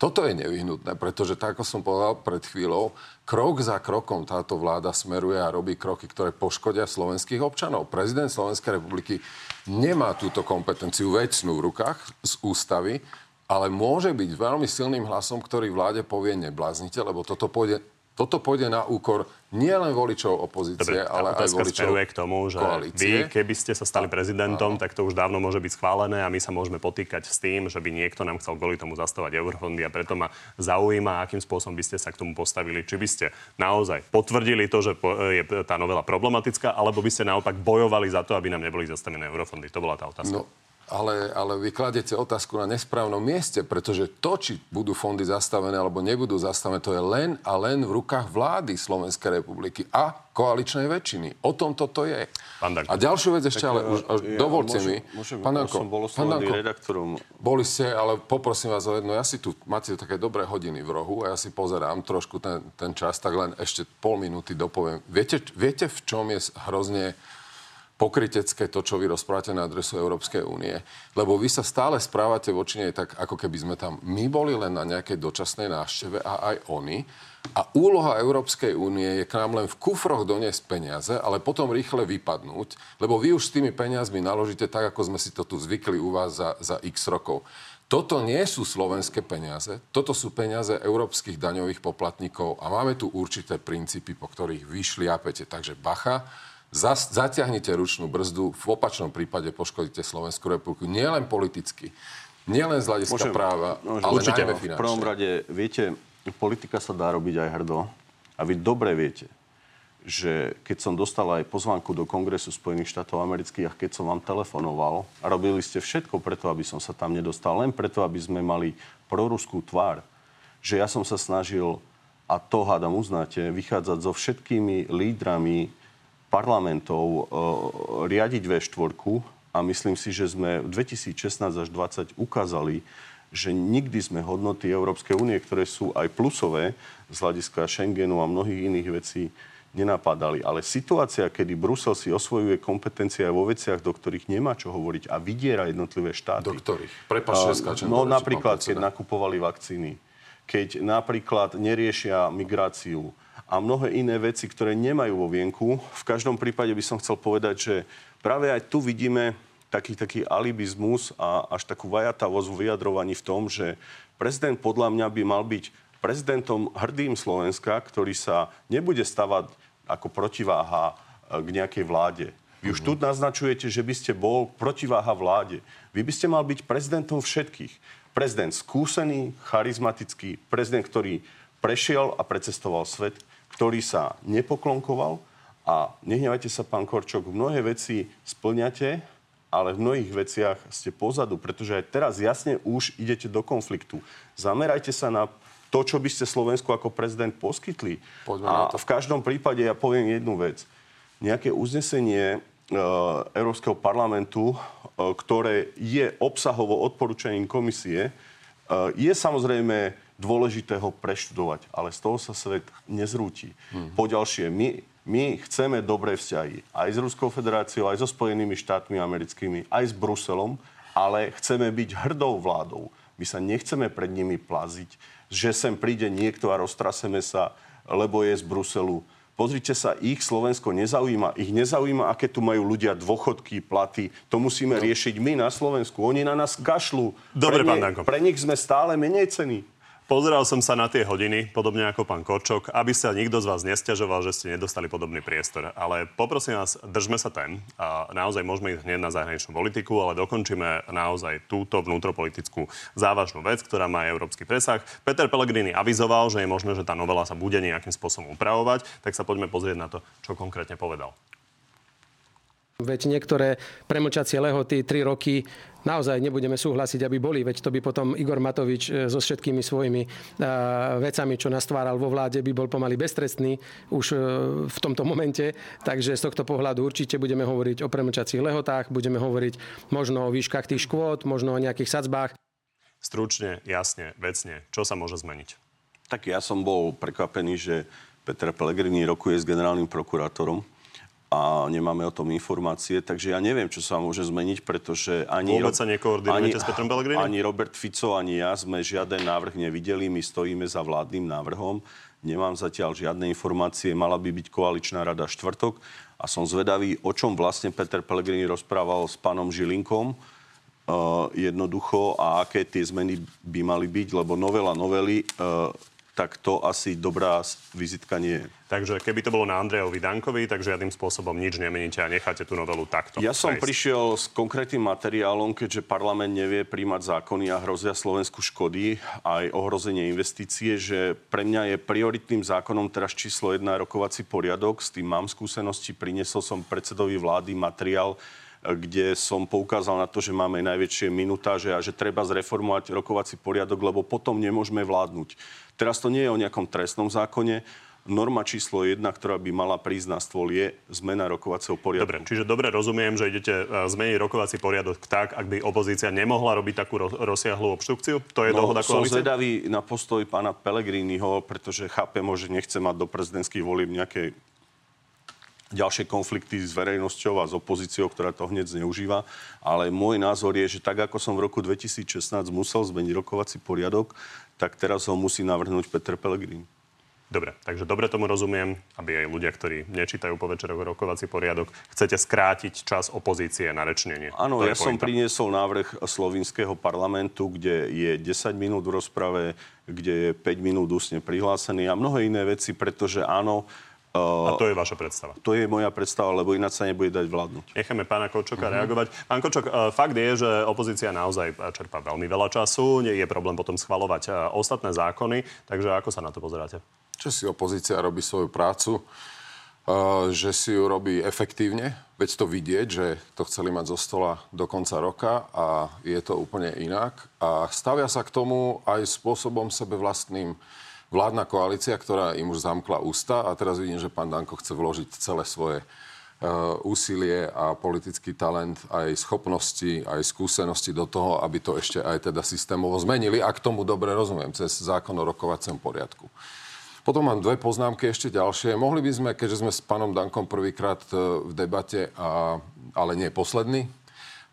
Toto je nevyhnutné, pretože tak, ako som povedal pred chvíľou, krok za krokom táto vláda smeruje a robí kroky, ktoré poškodia slovenských občanov. Prezident Slovenskej republiky nemá túto kompetenciu vecnú v rukách z ústavy, ale môže byť veľmi silným hlasom, ktorý vláde povie nebláznite, lebo toto pôjde, toto pôjde na úkor nielen voličov opozície, Dobre, ale aj voličov k tomu, že koalície. vy, keby ste sa stali prezidentom, tak to už dávno môže byť schválené a my sa môžeme potýkať s tým, že by niekto nám chcel kvôli tomu zastavať eurofondy a preto ma zaujíma, akým spôsobom by ste sa k tomu postavili. Či by ste naozaj potvrdili to, že po- je tá novela problematická, alebo by ste naopak bojovali za to, aby nám neboli zastavené eurofondy. To bola tá otázka. No, ale, ale vy kladete otázku na nesprávnom mieste, pretože to, či budú fondy zastavené alebo nebudú zastavené, to je len a len v rukách vlády Slovenskej republiky a koaličnej väčšiny. O tom toto je. Pán Danko. A ďalšiu vec ešte, ale už, už, dovolte môžem, mi. Môžem, Pán ja Danko, som bol pán Danko, redaktorom. boli ste, ale poprosím vás o jedno. Ja si tu, máte také dobré hodiny v rohu a ja si pozerám trošku ten, ten čas, tak len ešte pol minúty dopoviem. Viete, viete v čom je hrozne pokrytecké to, čo vy rozprávate na adresu Európskej únie. Lebo vy sa stále správate voči nej tak, ako keby sme tam my boli len na nejakej dočasnej návšteve a aj oni. A úloha Európskej únie je k nám len v kufroch doniesť peniaze, ale potom rýchle vypadnúť, lebo vy už s tými peniazmi naložíte tak, ako sme si to tu zvykli u vás za, za x rokov. Toto nie sú slovenské peniaze, toto sú peniaze európskych daňových poplatníkov a máme tu určité princípy, po ktorých vy šliapete. Takže bacha, Zas, zatiahnite ručnú brzdu, v opačnom prípade poškodíte Slovenskú republiku. Nielen politicky, nielen z hľadiska Môžem- práva, môžem- ale Určite. najmä V finančne. prvom rade, viete, politika sa dá robiť aj hrdo. A vy dobre viete, že keď som dostal aj pozvánku do Kongresu Spojených štátov amerických a keď som vám telefonoval a robili ste všetko preto, aby som sa tam nedostal, len preto, aby sme mali proruskú tvár, že ja som sa snažil, a to hádam uznáte, vychádzať so všetkými lídrami parlamentov e, riadiť V4 a myslím si, že sme v 2016 až 2020 ukázali, že nikdy sme hodnoty Európskej únie, ktoré sú aj plusové z hľadiska Schengenu a mnohých iných vecí, nenapadali. Ale situácia, kedy Brusel si osvojuje kompetencie aj vo veciach, do ktorých nemá čo hovoriť a vydiera jednotlivé štáty. Do ktorých? Prepáčte, že skáčem No napríklad, keď nakupovali vakcíny, keď napríklad neriešia migráciu a mnohé iné veci, ktoré nemajú vo vienku. V každom prípade by som chcel povedať, že práve aj tu vidíme taký, taký alibizmus a až takú vajatavosť v vyjadrovaní v tom, že prezident podľa mňa by mal byť prezidentom hrdým Slovenska, ktorý sa nebude stavať ako protiváha e, k nejakej vláde. Vy už tu naznačujete, že by ste bol protiváha vláde. Vy by ste mal byť prezidentom všetkých. Prezident skúsený, charizmatický, prezident, ktorý prešiel a precestoval svet, ktorý sa nepoklonkoval a nehnevajte sa, pán Korčok, mnohé veci splňate, ale v mnohých veciach ste pozadu, pretože aj teraz jasne už idete do konfliktu. Zamerajte sa na to, čo by ste Slovensku ako prezident poskytli. Poďme a v každom prípade ja poviem jednu vec. Nejaké uznesenie e, Európskeho parlamentu, e, ktoré je obsahovo odporúčaním komisie, e, je samozrejme dôležité ho preštudovať, ale z toho sa svet nezrúti. Mhm. Poďalšie, my My chceme dobré vzťahy aj s Ruskou federáciou, aj so Spojenými štátmi americkými, aj s Bruselom, ale chceme byť hrdou vládou. My sa nechceme pred nimi plaziť, že sem príde niekto a roztraseme sa, lebo je z Bruselu. Pozrite sa, ich Slovensko nezaujíma. Ich nezaujíma, aké tu majú ľudia dôchodky, platy. To musíme no. riešiť my na Slovensku. Oni na nás kašľú. Dobre, pre pán Danko. Pre nich sme stále menej ceny. Pozeral som sa na tie hodiny, podobne ako pán Korčok, aby sa nikto z vás nestiažoval, že ste nedostali podobný priestor. Ale poprosím vás, držme sa tém. A naozaj môžeme ísť hneď na zahraničnú politiku, ale dokončíme naozaj túto vnútropolitickú závažnú vec, ktorá má európsky presah. Peter Pellegrini avizoval, že je možné, že tá novela sa bude nejakým spôsobom upravovať, tak sa poďme pozrieť na to, čo konkrétne povedal. Veď niektoré premlčacie lehoty 3 roky naozaj nebudeme súhlasiť, aby boli, veď to by potom Igor Matovič e, so všetkými svojimi uh, vecami, čo nastváral vo vláde, by bol pomaly beztrestný už uh, v tomto momente. Takže z tohto pohľadu určite budeme hovoriť o premlčacích lehotách, budeme hovoriť možno o výškach tých škôd, možno o nejakých sadzbách. Stručne, jasne, vecne, čo sa môže zmeniť? Tak ja som bol prekvapený, že Peter Pellegrini rokuje s generálnym prokurátorom a nemáme o tom informácie, takže ja neviem, čo sa môže zmeniť, pretože ani... Vôbec sa nekoordinujete s Petrom? Ani Robert Fico, ani ja sme žiaden návrh nevideli, my stojíme za vládnym návrhom. Nemám zatiaľ žiadne informácie, mala by byť koaličná rada štvrtok a som zvedavý, o čom vlastne Peter Pellegrini rozprával s pánom Žilinkom, uh, jednoducho a aké tie zmeny by mali byť, lebo novela novely uh, tak to asi dobrá vizitka nie je. Takže keby to bolo na Andrejovi Dankovi, tak žiadnym spôsobom nič nemeníte a necháte tú novelu takto. Ja som prejsť. prišiel s konkrétnym materiálom, keďže parlament nevie príjmať zákony a hrozia Slovensku škody, aj ohrozenie investície, že pre mňa je prioritným zákonom teraz číslo 1 rokovací poriadok. S tým mám skúsenosti, priniesol som predsedovi vlády materiál, kde som poukázal na to, že máme najväčšie minutáže a že treba zreformovať rokovací poriadok, lebo potom nemôžeme vládnuť. Teraz to nie je o nejakom trestnom zákone. Norma číslo jedna, ktorá by mala prísť na stôl, je zmena rokovacieho poriadku. Dobre, čiže dobre rozumiem, že idete e, zmeniť rokovací poriadok tak, ak by opozícia nemohla robiť takú rozsiahlu obštrukciu? To je no, dohoda koalície? Som zvedavý na postoj pána Pelegriniho, pretože chápem, že nechce mať do prezidentských volieb nejaké ďalšie konflikty s verejnosťou a s opozíciou, ktorá to hneď zneužíva. Ale môj názor je, že tak ako som v roku 2016 musel zmeniť rokovací poriadok, tak teraz ho musí navrhnúť Peter Pellegrini. Dobre, takže dobre tomu rozumiem, aby aj ľudia, ktorí nečítajú po večeroch rokovací poriadok, chcete skrátiť čas opozície na rečnenie. Áno, ja som priniesol návrh slovinského parlamentu, kde je 10 minút v rozprave, kde je 5 minút ústne prihlásený a mnohé iné veci, pretože áno, a to je vaša predstava? To je moja predstava, lebo ináč sa nebude dať vládnuť. Necháme pána Kočoka uh-huh. reagovať. Pán Kočok, uh, fakt je, že opozícia naozaj čerpá veľmi veľa času. Nie je problém potom schvalovať uh, ostatné zákony. Takže ako sa na to pozeráte? Čo si opozícia robí svoju prácu, že si ju robí efektívne. Veď to vidieť, že to chceli mať zo stola do konca roka a je to úplne inak. A stavia sa k tomu aj spôsobom sebe vlastným vládna koalícia, ktorá im už zamkla ústa a teraz vidím, že pán Danko chce vložiť celé svoje uh, úsilie a politický talent, aj schopnosti, aj skúsenosti do toho, aby to ešte aj teda systémovo zmenili. A k tomu dobre rozumiem, cez zákon o rokovacom poriadku. Potom mám dve poznámky ešte ďalšie. Mohli by sme, keďže sme s pánom Dankom prvýkrát e, v debate, a, ale nie posledný,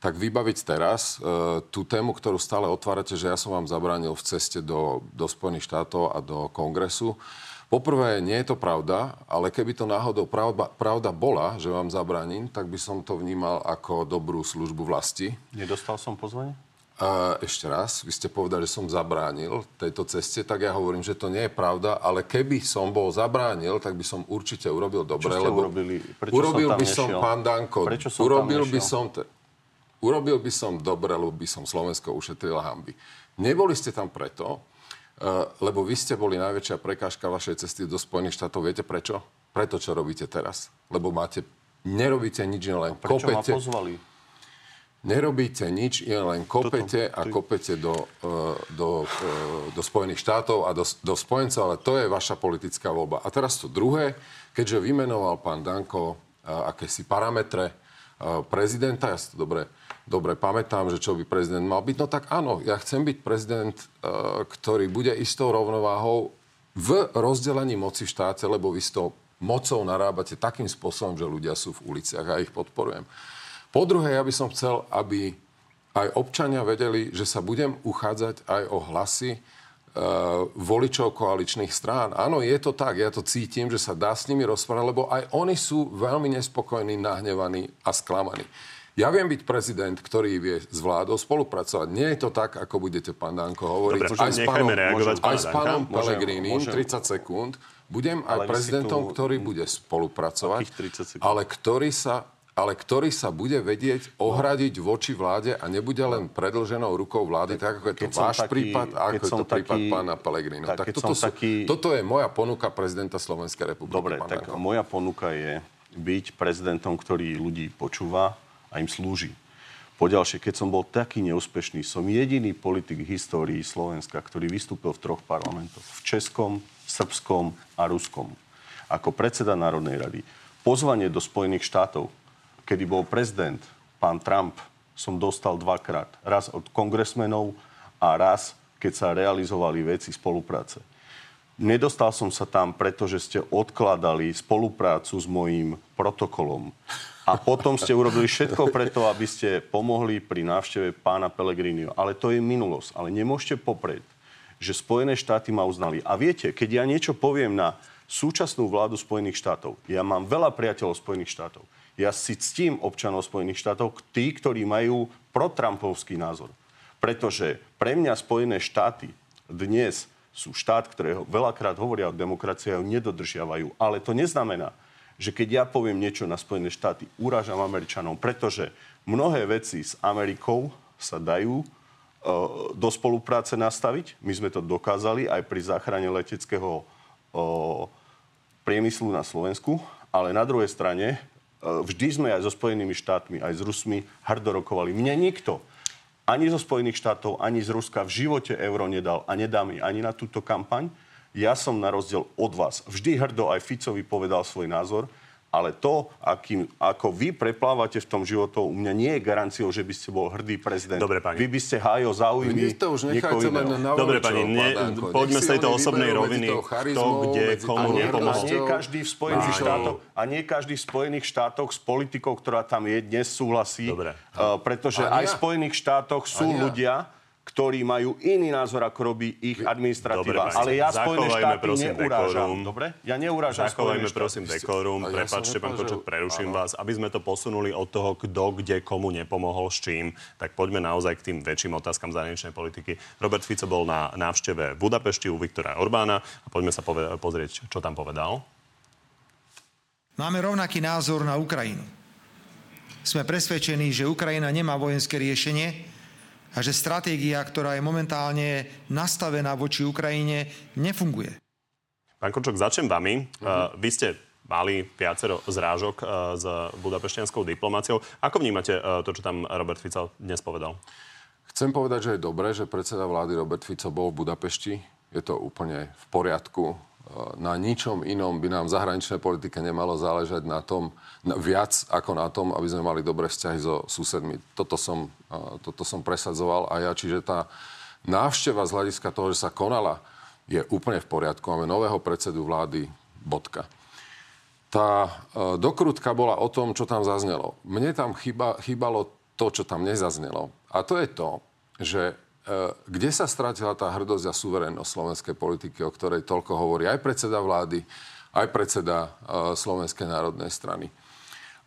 tak vybaviť teraz e, tú tému, ktorú stále otvárate, že ja som vám zabránil v ceste do, do Spojených štátov a do kongresu. Poprvé, nie je to pravda, ale keby to náhodou pravda, pravda bola, že vám zabraním, tak by som to vnímal ako dobrú službu vlasti. Nedostal som pozvanie? A ešte raz, vy ste povedali, že som zabránil tejto ceste, tak ja hovorím, že to nie je pravda, ale keby som bol zabránil, tak by som určite urobil dobre, Čo lebo urobili? Prečo urobil som by som, pán Danko, Prečo som urobil by som, te, urobil by som dobre, lebo by som Slovensko ušetril hamby. Neboli ste tam preto, eh, lebo vy ste boli najväčšia prekážka vašej cesty do Spojených štátov. Viete prečo? Preto, čo robíte teraz. Lebo máte, nerobíte nič, len a prečo kopete. ma pozvali? Nerobíte nič, len kopete a kopete do, eh, do, eh, do Spojených štátov a do, do spojencov, ale to je vaša politická voľba. A teraz to druhé, keďže vymenoval pán Danko akési parametre prezidenta, ja si to dobre dobre pamätám, že čo by prezident mal byť. No tak áno, ja chcem byť prezident, e, ktorý bude istou rovnováhou v rozdelení moci v štáte, lebo vy to mocou narábate takým spôsobom, že ľudia sú v uliciach a ich podporujem. Po druhé, ja by som chcel, aby aj občania vedeli, že sa budem uchádzať aj o hlasy voličov koaličných strán. Áno, je to tak, ja to cítim, že sa dá s nimi rozprávať, lebo aj oni sú veľmi nespokojní, nahnevaní a sklamaní. Ja viem byť prezident, ktorý vie s vládou spolupracovať. Nie je to tak, ako budete, pán Danko, hovoriť. Dobre, aj s pánom, reagovať, aj s pánom Pelegrínim, 30 sekúnd. Budem aj ale prezidentom, tu... ktorý bude spolupracovať, ale ktorý sa ale ktorý sa bude vedieť ohradiť voči vláde a nebude len predlženou rukou vlády, tak ako je to váš taký, prípad a ako je to taký, prípad pána Pelegrina. Tak, tak toto, sú, taký... toto je moja ponuka prezidenta Slovenskej republiky. Dobre, tak Danko. moja ponuka je byť prezidentom, ktorý ľudí počúva, a im slúži. Poďalšie, keď som bol taký neúspešný, som jediný politik v histórii Slovenska, ktorý vystúpil v troch parlamentoch. V Českom, Srbskom a Ruskom. Ako predseda Národnej rady. Pozvanie do Spojených štátov, kedy bol prezident, pán Trump, som dostal dvakrát. Raz od kongresmenov a raz, keď sa realizovali veci spolupráce. Nedostal som sa tam, pretože ste odkladali spoluprácu s mojím protokolom. A potom ste urobili všetko preto, aby ste pomohli pri návšteve pána Pelegrinio. Ale to je minulosť. Ale nemôžete poprieť, že Spojené štáty ma uznali. A viete, keď ja niečo poviem na súčasnú vládu Spojených štátov, ja mám veľa priateľov Spojených štátov, ja si ctím občanov Spojených štátov, tí, ktorí majú protrampovský názor. Pretože pre mňa Spojené štáty dnes sú štát, ktorého veľakrát hovoria o demokracii a ju nedodržiavajú. Ale to neznamená, že keď ja poviem niečo na Spojené štáty, urážam Američanom, pretože mnohé veci s Amerikou sa dajú uh, do spolupráce nastaviť. My sme to dokázali aj pri záchrane leteckého uh, priemyslu na Slovensku, ale na druhej strane vždy sme aj so Spojenými štátmi, aj s Rusmi hrdorokovali. Mne nikto ani zo Spojených štátov, ani z Ruska v živote euro nedal a nedá mi ani na túto kampaň ja som na rozdiel od vás vždy hrdo aj Ficovi povedal svoj názor, ale to, akým, ako vy preplávate v tom životom, u mňa nie je garanciou, že by ste bol hrdý prezident. Dobre, pani. Vy by ste hájil záujmy Vy to už nechajte len na Dobre, pani, ne, poďme z tejto osobnej roviny. Kto, kde, komu nepomohol. A nie každý v Spojených štátoch, a nie každý v Spojených štátoch s politikou, ktorá tam je dnes, súhlasí. Dobre. Uh, pretože aj v Spojených štátoch sú ľudia, ktorí majú iný názor, ako robí ich administratíva. Dobre, Ale ja Spojené štáty prosím, neurážam. Dekorum. Dobre? Ja neurážam Zachovajme prosím dekorum. Prepačte, pán Kočok, preruším vás. Aby sme to posunuli od toho, kto kde komu nepomohol s čím, tak poďme naozaj k tým väčším otázkam zahraničnej politiky. Robert Fico bol na návšteve v Budapešti u Viktora Orbána a poďme sa poved- pozrieť, čo tam povedal. Máme rovnaký názor na Ukrajinu. Sme presvedčení, že Ukrajina nemá vojenské riešenie, a že stratégia, ktorá je momentálne nastavená voči Ukrajine, nefunguje. Pán Kočok, začnem vami. Uh-huh. Vy ste mali viacero zrážok uh, s budapeštianskou diplomáciou. Ako vnímate uh, to, čo tam Robert Fico dnes povedal? Chcem povedať, že je dobré, že predseda vlády Robert Fico bol v Budapešti. Je to úplne v poriadku na ničom inom by nám v zahraničnej politike nemalo záležať na tom, na, viac ako na tom, aby sme mali dobré vzťahy so susedmi. Toto som, toto som presadzoval a ja, čiže tá návšteva z hľadiska toho, že sa konala, je úplne v poriadku. Máme nového predsedu vlády, bodka. Tá e, dokrutka bola o tom, čo tam zaznelo. Mne tam chýbalo to, čo tam nezaznelo. A to je to, že kde sa stratila tá hrdosť a suverénnosť slovenskej politiky, o ktorej toľko hovorí aj predseda vlády, aj predseda eh, Slovenskej národnej strany.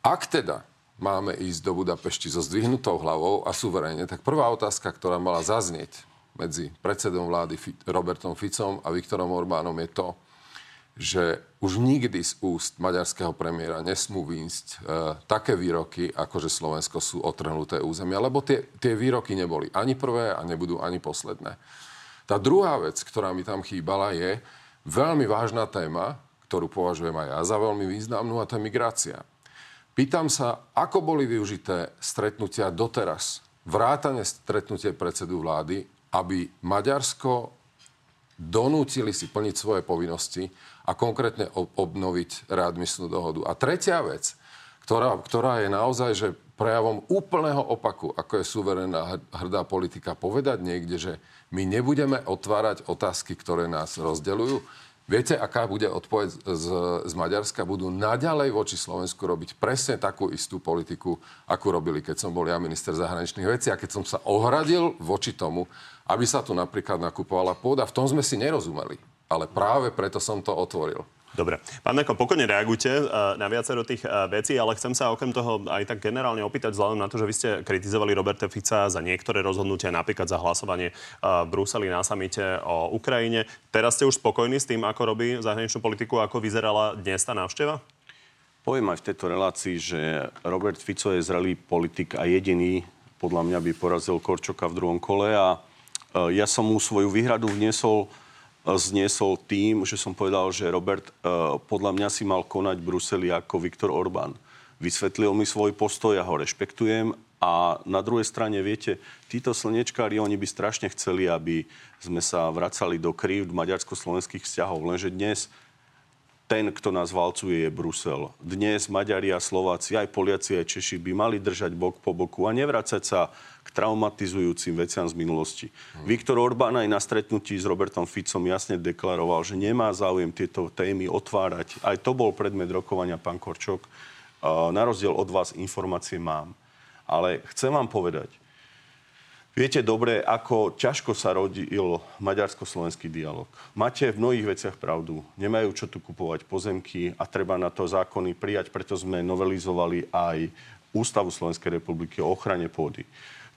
Ak teda máme ísť do Budapešti so zdvihnutou hlavou a suverénne, tak prvá otázka, ktorá mala zaznieť medzi predsedom vlády Robertom Ficom a Viktorom Orbánom je to, že už nikdy z úst maďarského premiéra nesmú výjsť e, také výroky, ako že Slovensko sú otrhnuté územia, lebo tie, tie výroky neboli ani prvé a nebudú ani posledné. Tá druhá vec, ktorá mi tam chýbala, je veľmi vážna téma, ktorú považujem aj ja za veľmi významnú, a to je migrácia. Pýtam sa, ako boli využité stretnutia doteraz, vrátane stretnutie predsedu vlády, aby Maďarsko donútili si plniť svoje povinnosti a konkrétne obnoviť readmisnú dohodu. A tretia vec, ktorá, ktorá je naozaj že prejavom úplného opaku, ako je suverénna hrdá politika, povedať niekde, že my nebudeme otvárať otázky, ktoré nás rozdeľujú. Viete, aká bude odpoveď z, z Maďarska? Budú naďalej voči Slovensku robiť presne takú istú politiku, akú robili, keď som bol ja minister zahraničných vecí a keď som sa ohradil voči tomu, aby sa tu napríklad nakupovala pôda. V tom sme si nerozumeli. Ale práve preto som to otvoril. Dobre. Pán Meko, pokojne reagujte eh, na viacero tých eh, vecí, ale chcem sa okrem toho aj tak generálne opýtať, vzhľadom na to, že vy ste kritizovali Roberta Fica za niektoré rozhodnutia, napríklad za hlasovanie eh, v Bruseli na samite o Ukrajine. Teraz ste už spokojní s tým, ako robí zahraničnú politiku, ako vyzerala dnes tá návšteva? Poviem aj v tejto relácii, že Robert Fico je zrelý politik a jediný, podľa mňa by porazil Korčoka v druhom kole a ja som mu svoju výhradu vniesol zniesol tým, že som povedal, že Robert eh, podľa mňa si mal konať v Bruseli ako Viktor Orbán. Vysvetlil mi svoj postoj, ja ho rešpektujem a na druhej strane, viete, títo slnečkári, oni by strašne chceli, aby sme sa vracali do krívd maďarsko-slovenských vzťahov. Lenže dnes ten, kto nás valcuje, je Brusel. Dnes Maďari a Slováci, aj Poliaci, aj Češi by mali držať bok po boku a nevracať sa k traumatizujúcim veciam z minulosti. Hmm. Viktor Orbán aj na stretnutí s Robertom Ficom jasne deklaroval, že nemá záujem tieto témy otvárať. Aj to bol predmet rokovania, pán Korčok. Na rozdiel od vás informácie mám. Ale chcem vám povedať, Viete dobre, ako ťažko sa rodil maďarsko-slovenský dialog. Máte v mnohých veciach pravdu. Nemajú čo tu kupovať pozemky a treba na to zákony prijať, preto sme novelizovali aj Ústavu Slovenskej republiky o ochrane pôdy.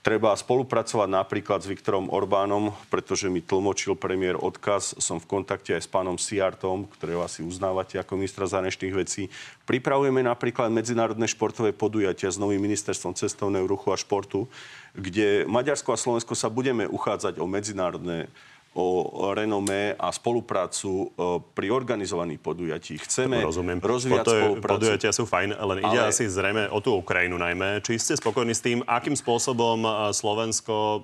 Treba spolupracovať napríklad s Viktorom Orbánom, pretože mi tlmočil premiér odkaz. Som v kontakte aj s pánom Siartom, ktorého asi uznávate ako ministra zahraničných vecí. Pripravujeme napríklad medzinárodné športové podujatia s novým ministerstvom cestovného ruchu a športu, kde Maďarsko a Slovensko sa budeme uchádzať o medzinárodné o renomé a spoluprácu e, pri organizovaných podujatí. Chceme Rozumiem. rozvíjať Poto spoluprácu. Podujatia sú fajn, len ide ale... asi zrejme o tú Ukrajinu najmä. Či ste spokojní s tým, akým spôsobom e, Slovensko e,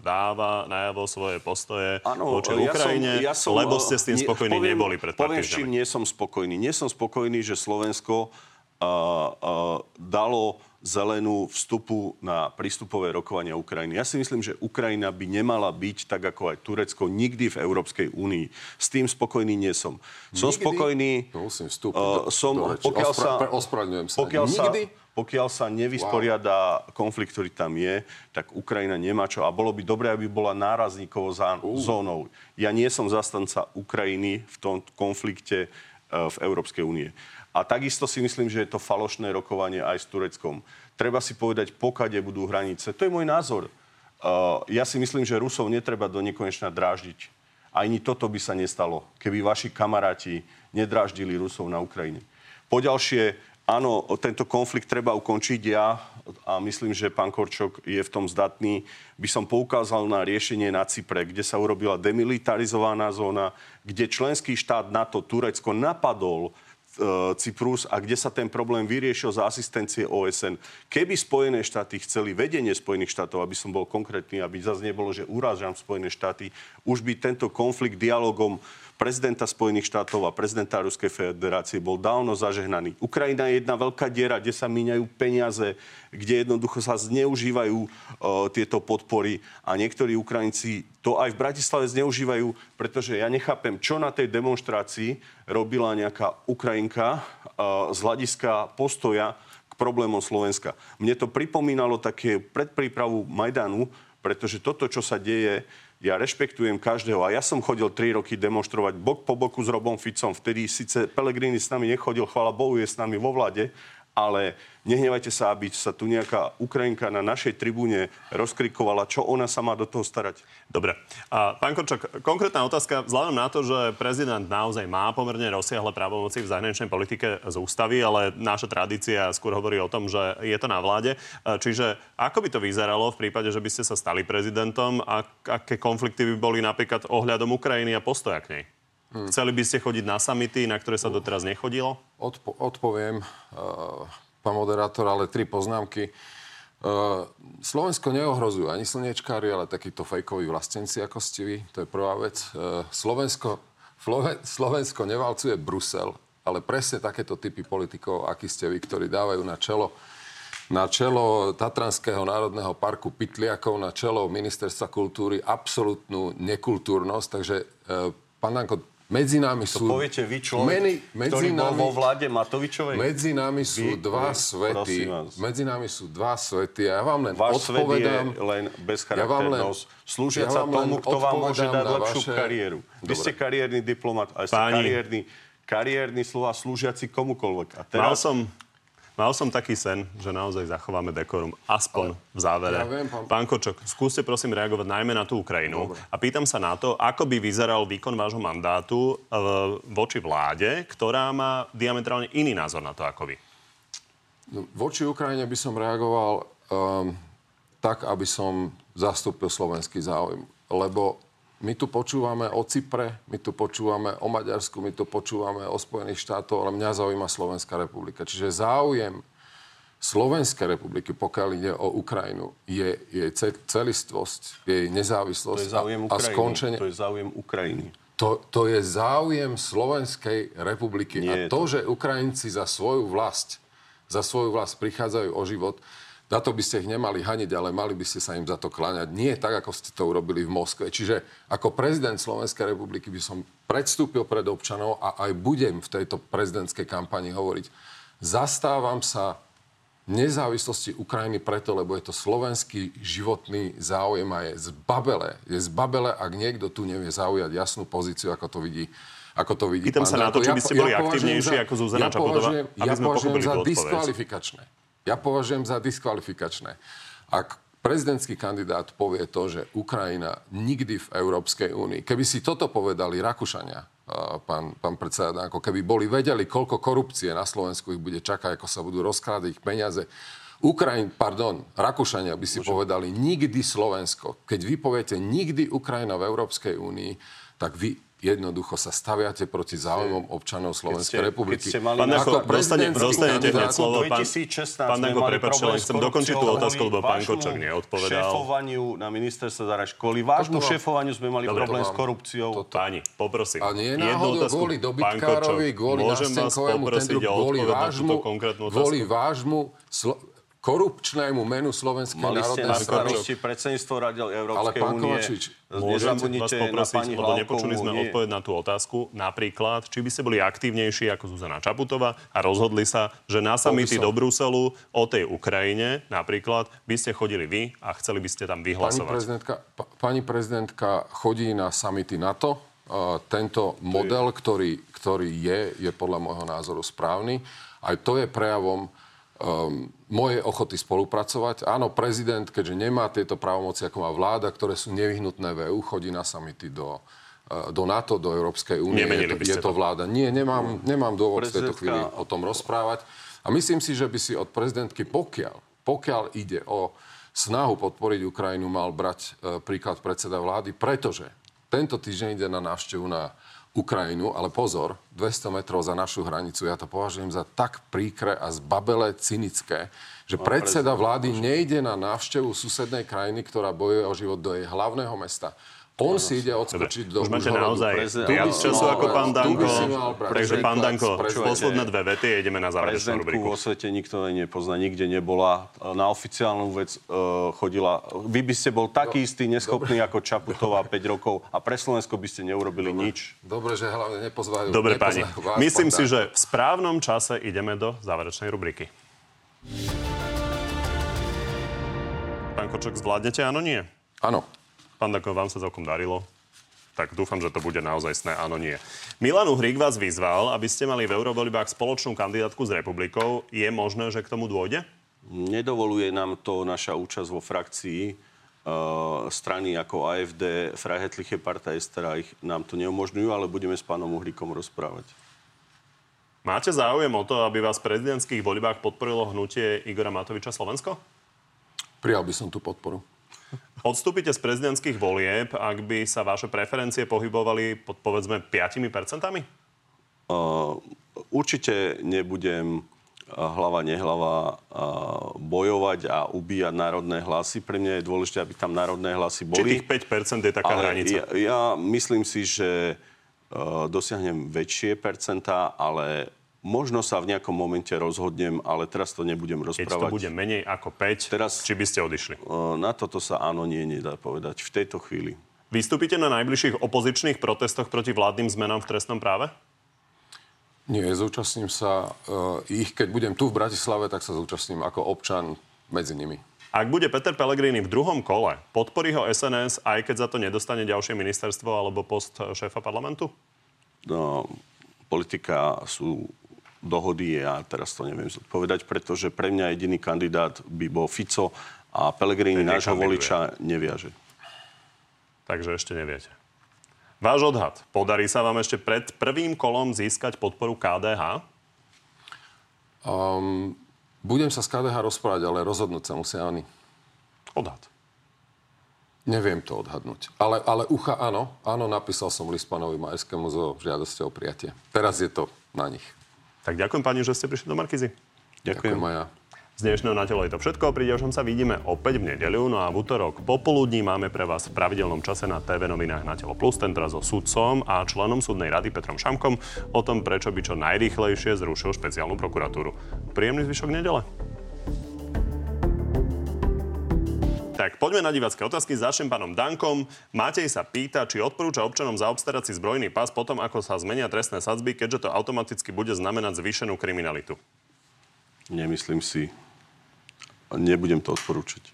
dáva najavo svoje postoje ano, voči ja Ukrajine, som, ja som, lebo ste s tým spokojní poviem, neboli pred Poviem, čím nie som spokojný. Nie som spokojný, že Slovensko uh, uh, dalo zelenú vstupu na prístupové rokovania Ukrajiny. Ja si myslím, že Ukrajina by nemala byť, tak ako aj Turecko, nikdy v Európskej únii. S tým spokojný nie som. Som nikdy? spokojný... Musím vstúpiť uh, som, do pokiaľ Ospra- sa, ospravedlňujem sa. Pokiaľ nikdy? Sa, pokiaľ sa nevysporiada wow. konflikt, ktorý tam je, tak Ukrajina nemá čo. A bolo by dobré, aby bola nárazníkovou uh. zónou. Ja nie som zastanca Ukrajiny v tom konflikte uh, v Európskej únie. A takisto si myslím, že je to falošné rokovanie aj s Tureckom. Treba si povedať, pokade budú hranice. To je môj názor. Uh, ja si myslím, že Rusov netreba do nekonečna dráždiť. Ani toto by sa nestalo, keby vaši kamaráti nedráždili Rusov na Ukrajine. Poďalšie, áno, tento konflikt treba ukončiť. Ja, a myslím, že pán Korčok je v tom zdatný, by som poukázal na riešenie na Cypre, kde sa urobila demilitarizovaná zóna, kde členský štát NATO, Turecko, napadol E, Cyprus a kde sa ten problém vyriešil za asistencie OSN. Keby Spojené štáty chceli, vedenie Spojených štátov, aby som bol konkrétny, aby zase nebolo, že urážam Spojené štáty, už by tento konflikt dialogom prezidenta Spojených štátov a prezidenta Ruskej federácie bol dávno zažehnaný. Ukrajina je jedna veľká diera, kde sa míňajú peniaze, kde jednoducho sa zneužívajú uh, tieto podpory a niektorí Ukrajinci to aj v Bratislave zneužívajú, pretože ja nechápem, čo na tej demonstrácii robila nejaká Ukrajinka uh, z hľadiska postoja k problémom Slovenska. Mne to pripomínalo také predprípravu Majdanu, pretože toto, čo sa deje, ja rešpektujem každého a ja som chodil 3 roky demonstrovať bok po boku s Robom Ficom. Vtedy síce Pelegrini s nami nechodil, chvála Bohu, je s nami vo vlade, ale nehnevajte sa, aby sa tu nejaká Ukrajinka na našej tribúne rozkrikovala, čo ona sa má do toho starať. Dobre. A pán Korčok, konkrétna otázka. Vzhľadom na to, že prezident naozaj má pomerne rozsiahle právomoci v zahraničnej politike z ústavy, ale naša tradícia skôr hovorí o tom, že je to na vláde. Čiže ako by to vyzeralo v prípade, že by ste sa stali prezidentom a aké konflikty by boli napríklad ohľadom Ukrajiny a postoja k nej? Hmm. Chceli by ste chodiť na samity, na ktoré sa doteraz nechodilo? Odpo- odpoviem, uh, pán moderátor, ale tri poznámky. Uh, Slovensko neohrozujú ani slniečkári, ale takíto fejkoví vlastenci, ako ste vy. To je prvá vec. Uh, Slovensko, Flove- Slovensko nevalcuje Brusel, ale presne takéto typy politikov, akí ste vy, ktorí dávajú na čelo na čelo Tatranského národného parku Pytliakov, na čelo ministerstva kultúry absolútnu nekultúrnosť. Takže, e, pán Danko, Medzi nami To sú... poviete vy, človek, Meni, medzi ktorý bol nami, vo vláde Matovičovej? medzi nami Vy- sú dva vy, svety. prosím vás. Medzi nami sú dva svety a ja vám len Váš svet je odpovedám... len Ja bezcharakternosť, ja vám len tomu, kto vám môže odpovedám dať lepšiu vaše- kariéru. Vy Dobre. ste kariérny diplomat, a ste kariérny, kariérny slova slúžiaci komukoľvek. A Mal teraz som, mal som taký sen, že naozaj zachováme dekorum, aspoň v závere. Ja viem, pán- pán Kočok, skúste prosím reagovať najmä na tú Ukrajinu. A pýtam sa na to, ako by vyzeral výkon vášho mandátu e, voči vláde, ktorá má diametrálne iný názor na to ako vy. No, Voči Ukrajine by som reagoval um, tak, aby som zastúpil slovenský záujem. Lebo my tu počúvame o Cypre, my tu počúvame o Maďarsku, my tu počúvame o Spojených štátoch, ale mňa zaujíma Slovenská republika. Čiže záujem Slovenskej republiky, pokiaľ ide o Ukrajinu, je jej ce- celistvosť, jej to nezávislosť je záujem a, a skončenie. To je záujem Ukrajiny. To, to je záujem Slovenskej republiky. Nie a je to, že Ukrajinci za svoju vlast, za svoju vlast prichádzajú o život, na to by ste ich nemali haniť, ale mali by ste sa im za to kláňať. Nie tak, ako ste to urobili v Moskve. Čiže ako prezident Slovenskej republiky by som predstúpil pred občanov a aj budem v tejto prezidentskej kampani hovoriť. Zastávam sa nezávislosti Ukrajiny preto, lebo je to slovenský životný záujem a je zbabele. Je zbabele, ak niekto tu nevie zaujať jasnú pozíciu, ako to vidí ako to vidí Pýtam sa na to, či by ste boli považujem aktívnejší ako Zuzana ja Čaputová, aby ja sme pochopili za diskvalifikačné. Ja považujem za diskvalifikačné. Ak prezidentský kandidát povie to, že Ukrajina nikdy v Európskej únii, keby si toto povedali Rakúšania, pán, pán predseda, ako keby boli vedeli, koľko korupcie na Slovensku ich bude čakať, ako sa budú rozkrádať ich peniaze, Ukrajin, pardon, Rakúšania by si povedali nikdy Slovensko. Keď vy poviete nikdy Ukrajina v Európskej únii, tak vy jednoducho sa staviate proti záujmom občanov Slovenskej ste- republiky. ste mali Pán na- Danko, Ako dostane, dostanete hneď slovo. Pán, 2016 pán mali prepáčte, len chcem dokončiť tú otázku, lebo pán Kočok neodpovedal. šéfovaniu na ministerstve zahraničí. Kvôli vášmu Toto šéfovaniu sme mali Dobre, problém s korupciou. Páni, poprosím. A nie náhodou otázku. kvôli dobytkárovi, kvôli môžem vás nástenkovému poprosiť tendru, o kvôli odpoveď na vášmu, túto konkrétnu kvôli otázku? Korupčnému menu Slovenskej Mali ste národnej na strany. starosti predsedníctvo Radiel Európskej Ale pán. Kovačič, Môžem vás na poprosiť, pani lebo nepočuli sme nie. odpoveď na tú otázku. Napríklad, či by ste boli aktívnejší ako Zuzana Čaputová a rozhodli sa, že na samity do Bruselu o tej Ukrajine napríklad by ste chodili vy a chceli by ste tam Pani vyhlasovať. prezidentka, pa- pani prezidentka chodí na samity NATO. Uh, tento model, ktorý, ktorý je, je podľa môjho názoru správny. Aj to je prejavom um, mojej ochoty spolupracovať. Áno, prezident, keďže nemá tieto právomoci, ako má vláda, ktoré sú nevyhnutné v EU, chodí na samity do, uh, do NATO, do Európskej únie. Je, to- je to vláda. Nie, nemám, nemám dôvod v tejto Prezidentka- chvíli o tom rozprávať. A myslím si, že by si od prezidentky, pokiaľ, pokiaľ ide o snahu podporiť Ukrajinu, mal brať e, príklad predseda vlády, pretože tento týždeň ide na návštevu na Ukrajinu, ale pozor, 200 metrov za našu hranicu, ja to považujem za tak príkre a zbabele cynické, že predseda vlády nejde na návštevu susednej krajiny, ktorá bojuje o život do jej hlavného mesta. On si ide odskočiť do Už máte naozaj Prezident- viac Ja- času ako pán tu by Danko. si mal brať Takže pán Danko, posledné dve vety a ideme na záverečnú Prezidentku rubriku. vo svete nikto nepozná, nikde nebola. Na oficiálnu vec uh, chodila. Vy by ste bol taký istý neschopný ako Čaputová 5 rokov a pre Slovensko by ste neurobili nič. Dobre, že hlavne nepozvajú. Dobre, páni. vás, Myslím si, že v správnom čase ideme do záverečnej rubriky. Pán Kočok, zvládnete? Áno, nie? Áno. Pán Danko, vám sa celkom darilo. Tak dúfam, že to bude naozaj sné. Áno, nie. Milan Uhrík vás vyzval, aby ste mali v eurovoľbách spoločnú kandidátku s republikou. Je možné, že k tomu dôjde? Nedovoluje nám to naša účasť vo frakcii uh, strany ako AFD, Freiheitliche Partei Österreich nám to neumožňujú, ale budeme s pánom Uhríkom rozprávať. Máte záujem o to, aby vás v prezidentských voľbách podporilo hnutie Igora Matoviča Slovensko? Prijal by som tú podporu. Odstúpite z prezidentských volieb, ak by sa vaše preferencie pohybovali pod povedzme 5%? Uh, určite nebudem hlava, nehlava bojovať a ubíjať národné hlasy. Pre mňa je dôležité, aby tam národné hlasy Či boli. tých 5% je taká Ale hranica? Ja, ja myslím si, že dosiahnem väčšie percentá, ale možno sa v nejakom momente rozhodnem, ale teraz to nebudem Keď rozprávať. to bude menej ako 5, Teraz- či by ste odišli? Uh, na toto sa áno, nie, nedá povedať v tejto chvíli. Vystúpite na najbližších opozičných protestoch proti vládnym zmenám v trestnom práve? Nie, zúčastním sa uh, ich, keď budem tu v Bratislave, tak sa zúčastním ako občan medzi nimi. Ak bude Peter Pellegrini v druhom kole, podporí ho SNS, aj keď za to nedostane ďalšie ministerstvo alebo post šéfa parlamentu? No, politika sú dohody, ja teraz to neviem zodpovedať, pretože pre mňa jediný kandidát by bol Fico a Pellegrini nášho voliča neviaže. Takže ešte neviete. Váš odhad. Podarí sa vám ešte pred prvým kolom získať podporu KDH? Um, budem sa s KDH rozprávať, ale rozhodnúť sa musia oni. Odhad. Neviem to odhadnúť. Ale, ale ucha áno. Áno, napísal som list pánovi Majerskému so žiadosťou o prijatie. Teraz je to na nich. Tak ďakujem pani, že ste prišli do Markizy. Ďakujem, ďakujem aj ja. Z dnešného na telo je to všetko. Pri ďalšom sa vidíme opäť v nedeľu. No a v útorok popoludní máme pre vás v pravidelnom čase na TV novinách na telo plus, tentoraz so sudcom a členom súdnej rady Petrom Šamkom o tom, prečo by čo najrýchlejšie zrušil špeciálnu prokuratúru. Príjemný zvyšok nedele. Tak poďme na divácké otázky. Začnem pánom Dankom. Matej sa pýta, či odporúča občanom zaobstarať si zbrojný pas potom, ako sa zmenia trestné sadzby, keďže to automaticky bude znamenať zvýšenú kriminalitu. Nemyslím si nebudem to odporúčať.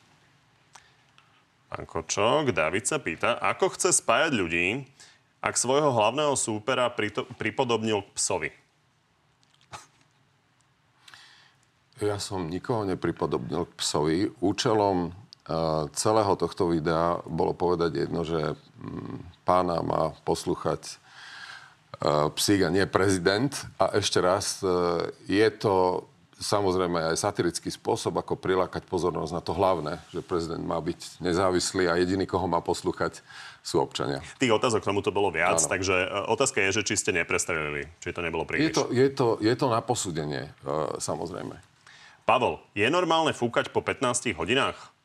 Pán Kočok, David sa pýta, ako chce spájať ľudí, ak svojho hlavného súpera prito- pripodobnil k psovi? Ja som nikoho nepripodobnil k psovi. Účelom celého tohto videa bolo povedať jedno, že um, pána má poslúchať uh, psík a nie prezident. A ešte raz, uh, je to samozrejme aj satirický spôsob, ako prilákať pozornosť na to hlavné, že prezident má byť nezávislý a jediný, koho má poslúchať, sú občania. Tých otázok k tomuto bolo viac, ano. takže otázka je, že či ste neprestrelili, či to nebolo príliš. Je to, je to, je to na posúdenie, samozrejme. Pavol, je normálne fúkať po 15 hodinách?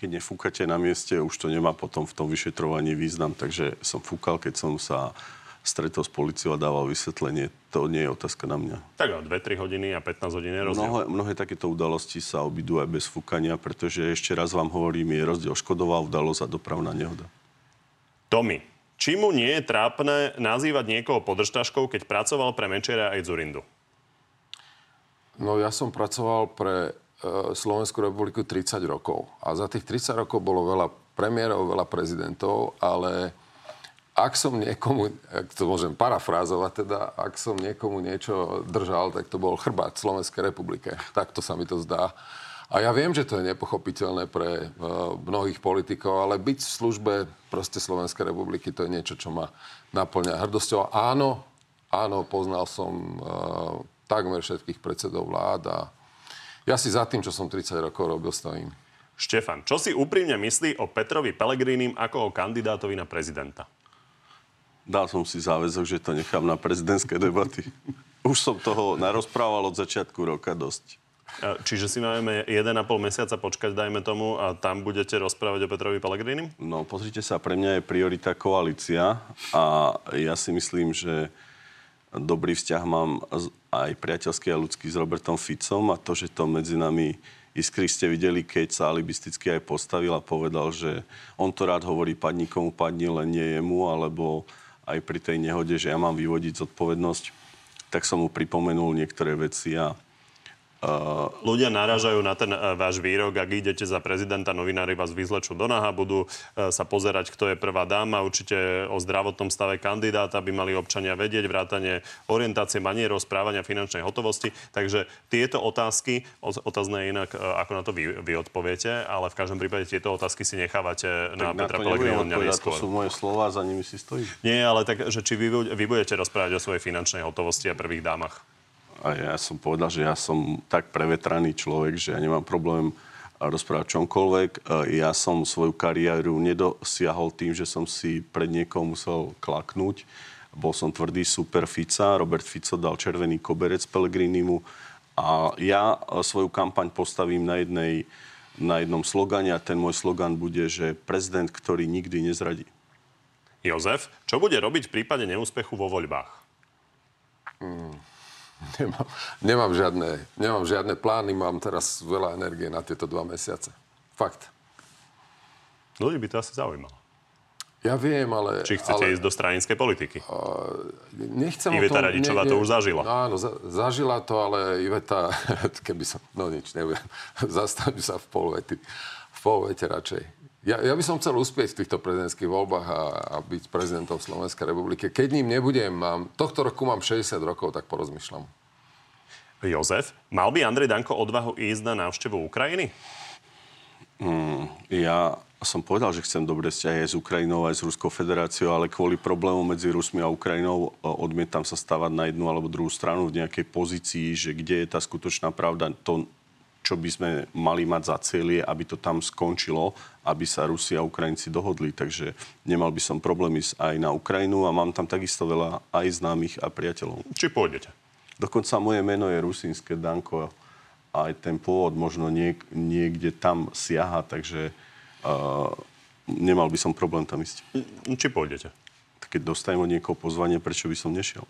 Keď nefúkate na mieste, už to nemá potom v tom vyšetrovaní význam, takže som fúkal, keď som sa stretol s policiou a dával vysvetlenie. To nie je otázka na mňa. Tak 2-3 hodiny a 15 hodín je rozdiel. Mnohé, mnohé takéto udalosti sa obidú aj bez fúkania, pretože ešte raz vám hovorím, je rozdiel škodová udalosť a dopravná nehoda. Tomi, či mu nie je trápne nazývať niekoho podržtaškou, keď pracoval pre Mečera aj Zurindu? No ja som pracoval pre Slovenskú republiku 30 rokov. A za tých 30 rokov bolo veľa premiérov, veľa prezidentov, ale ak som niekomu, ak to môžem parafrázovať, teda, ak som niekomu niečo držal, tak to bol chrbát Slovenskej republike. Takto sa mi to zdá. A ja viem, že to je nepochopiteľné pre uh, mnohých politikov, ale byť v službe proste Slovenskej republiky, to je niečo, čo ma naplňa hrdosťou. Áno, áno, poznal som uh, takmer všetkých predsedov vlád a ja si za tým, čo som 30 rokov robil, stojím. Štefan, čo si úprimne myslí o Petrovi Pelegrínim ako o kandidátovi na prezidenta? Dal som si záväzok, že to nechám na prezidentské debaty. Už som toho narozprával od začiatku roka dosť. Čiže si máme 1,5 mesiaca počkať, dajme tomu, a tam budete rozprávať o Petrovi Pellegrinim? No, pozrite sa, pre mňa je priorita koalícia a ja si myslím, že dobrý vzťah mám aj priateľský a ľudský s Robertom Ficom a to, že to medzi nami iskry ste videli, keď sa alibisticky aj postavil a povedal, že on to rád hovorí, padni komu padni, len nie jemu, alebo aj pri tej nehode, že ja mám vyvodiť zodpovednosť, tak som mu pripomenul niektoré veci a Ľudia narážajú na ten uh, váš výrok, ak idete za prezidenta, novinári vás vyzlečú do naha, budú uh, sa pozerať, kto je prvá dáma. Určite o zdravotnom stave kandidáta by mali občania vedieť, vrátanie orientácie manierov, správania finančnej hotovosti. Takže tieto otázky, otázne je inak, ako na to vy, vy odpoviete, ale v každom prípade tieto otázky si nechávate tak na, na Petra Pellegriniho To sú moje slova, za nimi si stojí. Nie, ale tak, že či vy, vy budete rozprávať o svojej finančnej hotovosti a prvých dámach. A ja som povedal, že ja som tak prevetraný človek, že ja nemám problém rozprávať čomkoľvek. Ja som svoju kariéru nedosiahol tým, že som si pred niekoho musel klaknúť. Bol som tvrdý super Fica, Robert Fico dal červený koberec Pellegrinimu a ja svoju kampaň postavím na, jednej, na jednom slogane a ten môj slogan bude, že prezident, ktorý nikdy nezradí. Jozef, čo bude robiť v prípade neúspechu vo voľbách? Hmm. Nemám, nemám, žiadne, nemám žiadne plány, mám teraz veľa energie na tieto dva mesiace. Fakt. Ľudí by to asi zaujímalo. Ja viem, ale... Či chcete ale, ísť do stranickej politiky? Uh, nechcem Iveta o tom, Radičová ne, ne, to už zažila. Áno, za, zažila to, ale Iveta, keby som... No nič, neviem. Zastavím sa v polvete. V polvete radšej. Ja, ja by som chcel uspieť v týchto prezidentských voľbách a, a byť prezidentom Slovenskej republiky. Keď ním nebudem, mám, tohto roku mám 60 rokov, tak porozmýšľam. Jozef, mal by Andrej Danko odvahu ísť na návštevu Ukrajiny? Mm, ja som povedal, že chcem dobré vzťahy aj s Ukrajinou, aj s Ruskou federáciou, ale kvôli problémom medzi Rusmi a Ukrajinou e, odmietam sa stavať na jednu alebo druhú stranu v nejakej pozícii, že kde je tá skutočná pravda. To, čo by sme mali mať za cieľ aby to tam skončilo, aby sa Rusi a Ukrajinci dohodli. Takže nemal by som problém ísť aj na Ukrajinu a mám tam takisto veľa aj známych a priateľov. Či pôjdete? Dokonca moje meno je rusínske Danko. Aj ten pôvod možno niek- niekde tam siaha, takže uh, nemal by som problém tam ísť. Či pôjdete? Keď dostajem od niekoho pozvanie, prečo by som nešiel?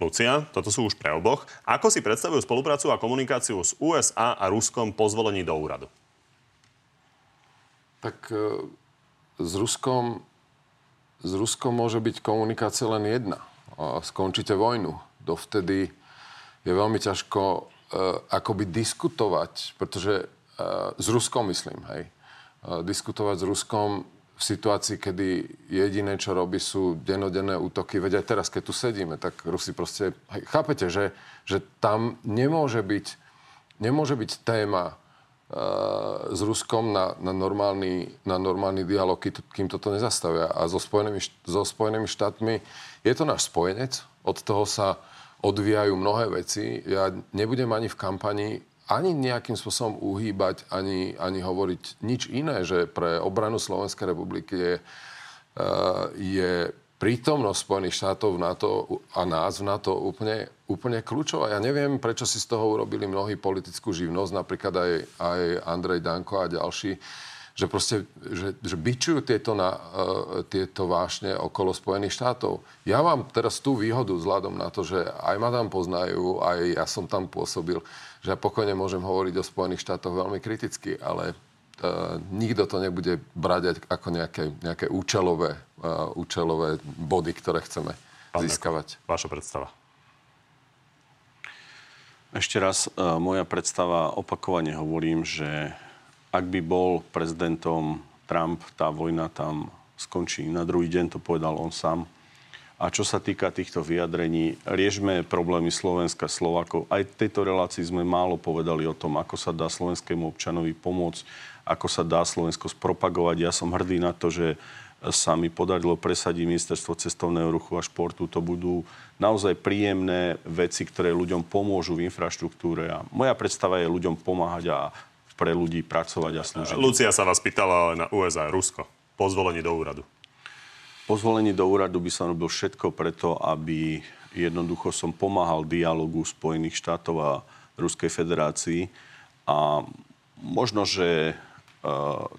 Lucia, toto sú už pre oboch. Ako si predstavujú spoluprácu a komunikáciu s USA a Ruskom po zvolení do úradu? Tak e, s Ruskom, s Ruskom môže byť komunikácia len jedna. Skončíte vojnu. Dovtedy je veľmi ťažko uh, akoby diskutovať, pretože uh, s Ruskom myslím, hej. Diskutovať s Ruskom v situácii, kedy jediné, čo robí, sú denodenné útoky. Veď aj teraz, keď tu sedíme, tak Rusi proste... Chápete, že, že tam nemôže byť, nemôže byť téma uh, s Ruskom na, na, normálny, na normálny dialog, kým toto nezastavia. A so Spojenými, so Spojenými štátmi je to náš spojenec. Od toho sa odvíjajú mnohé veci. Ja nebudem ani v kampani ani nejakým spôsobom uhýbať, ani, ani hovoriť nič iné, že pre obranu Slovenskej republiky je, uh, je prítomnosť Spojených štátov v NATO a nás v NATO úplne, úplne kľúčová. Ja neviem, prečo si z toho urobili mnohí politickú živnosť, napríklad aj, aj Andrej Danko a ďalší, že proste, že, že bičujú tieto, na, uh, tieto vášne okolo Spojených štátov. Ja mám teraz tú výhodu vzhľadom na to, že aj ma tam poznajú, aj ja som tam pôsobil že ja pokojne môžem hovoriť o Spojených štátoch veľmi kriticky, ale uh, nikto to nebude brať ako nejaké, nejaké účelové, uh, účelové body, ktoré chceme Pán získavať. Vaša predstava? Ešte raz, uh, moja predstava, opakovane hovorím, že ak by bol prezidentom Trump, tá vojna tam skončí. Na druhý deň to povedal on sám a čo sa týka týchto vyjadrení, riešme problémy Slovenska, Slovakov. Aj v tejto relácii sme málo povedali o tom, ako sa dá slovenskému občanovi pomôcť, ako sa dá Slovensko spropagovať. Ja som hrdý na to, že sa mi podarilo presadiť ministerstvo cestovného ruchu a športu. To budú naozaj príjemné veci, ktoré ľuďom pomôžu v infraštruktúre. A moja predstava je ľuďom pomáhať a pre ľudí pracovať a slúžiť. Lucia sa vás pýtala na USA, Rusko, po zvolení do úradu. Po zvolení do úradu by som robil všetko preto, aby jednoducho som pomáhal dialogu Spojených štátov a Ruskej federácii. A možno, že e,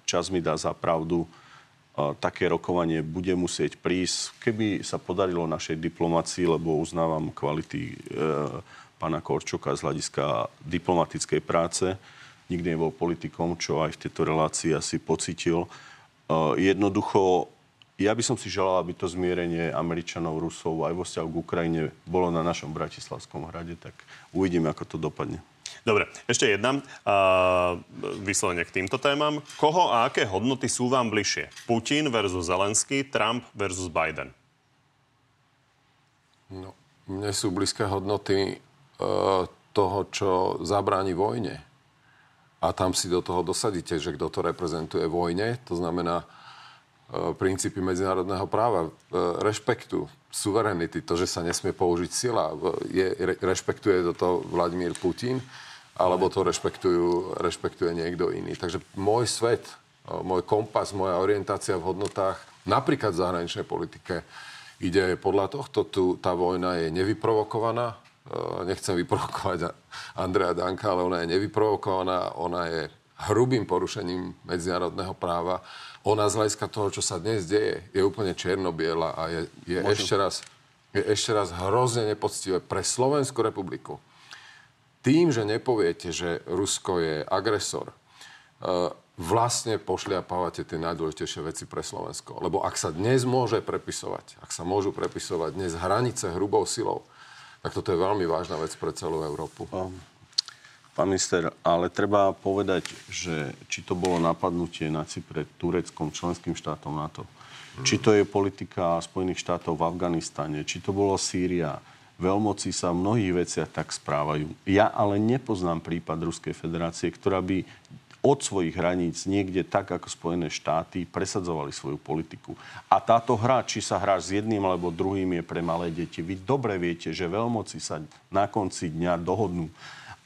čas mi dá za pravdu, e, také rokovanie bude musieť prísť. Keby sa podarilo našej diplomácii, lebo uznávam kvality e, pána Korčoka z hľadiska diplomatickej práce, nikdy nebol politikom, čo aj v tejto relácii asi pocitil. Jednoducho ja by som si želal, aby to zmierenie Američanov, Rusov aj vo vzťahu k Ukrajine bolo na našom Bratislavskom hrade, tak uvidíme, ako to dopadne. Dobre, ešte jedna uh, vyslovene k týmto témam. Koho a aké hodnoty sú vám bližšie? Putin versus Zelenský, Trump versus Biden? No, mne sú blízke hodnoty uh, toho, čo zabráni vojne. A tam si do toho dosadíte, že kto to reprezentuje vojne. To znamená, E, princípy medzinárodného práva, e, rešpektu, suverenity, to, že sa nesmie použiť sila. Je, rešpektuje to Vladimír Putin, alebo to rešpektujú, rešpektuje niekto iný. Takže môj svet, e, môj kompas, moja orientácia v hodnotách, napríklad v zahraničnej politike, ide podľa tohto. Tu tá vojna je nevyprovokovaná. Nechcem vyprovokovať Andrea Danka, ale ona je nevyprovokovaná. Ona je hrubým porušením medzinárodného práva ona z hľadiska toho, čo sa dnes deje, je úplne čierno-biela a je, je, ešte raz, je ešte raz hrozne nepoctivé pre Slovenskú republiku. Tým, že nepoviete, že Rusko je agresor, uh, vlastne pošliapávate tie najdôležitejšie veci pre Slovensko. Lebo ak sa dnes môže prepisovať, ak sa môžu prepisovať dnes hranice hrubou silou, tak toto je veľmi vážna vec pre celú Európu. Pán minister, ale treba povedať, že či to bolo napadnutie na Cypre tureckom členským štátom NATO, hmm. či to je politika Spojených štátov v Afganistane, či to bolo Sýria, veľmoci sa v mnohých veciach tak správajú. Ja ale nepoznám prípad Ruskej federácie, ktorá by od svojich hraníc niekde tak ako Spojené štáty presadzovali svoju politiku. A táto hra, či sa hrá s jedným alebo druhým, je pre malé deti. Vy dobre viete, že veľmoci sa na konci dňa dohodnú.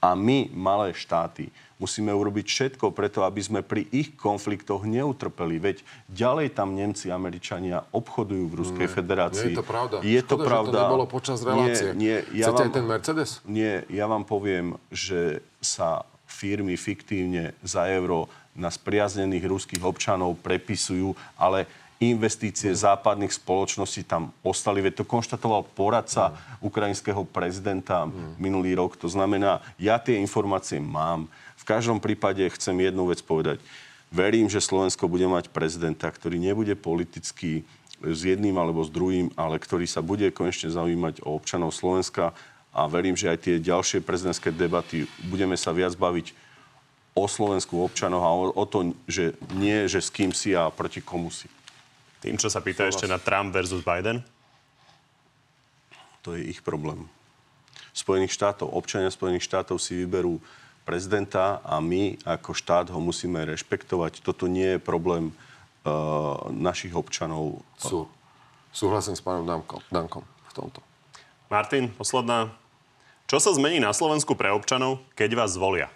A my, malé štáty, musíme urobiť všetko preto, aby sme pri ich konfliktoch neutrpeli. Veď ďalej tam Nemci, Američania obchodujú v Ruskej nie, federácii. Nie je to pravda. Je to Škoda, pravda. Že to nebolo počas relácie. Nie, nie, ja Chcete vám, aj ten Mercedes? Nie, ja vám poviem, že sa firmy fiktívne za euro na spriaznených ruských občanov prepisujú, ale investície západných spoločností tam ostali. Veď to konštatoval poradca ukrajinského prezidenta minulý rok. To znamená, ja tie informácie mám. V každom prípade chcem jednu vec povedať. Verím, že Slovensko bude mať prezidenta, ktorý nebude politicky s jedným alebo s druhým, ale ktorý sa bude konečne zaujímať o občanov Slovenska a verím, že aj tie ďalšie prezidentské debaty budeme sa viac baviť o Slovensku občanoch a o, o to, že nie, že s kým si a proti komu si. Tým, čo sa pýta ešte na Trump versus Biden? To je ich problém. Spojených štátov, občania Spojených štátov si vyberú prezidenta a my ako štát ho musíme rešpektovať. Toto nie je problém uh, našich občanov. Sú. Súhlasím s pánom Dankom, Dankom v tomto. Martin, posledná. Čo sa zmení na Slovensku pre občanov, keď vás zvolia?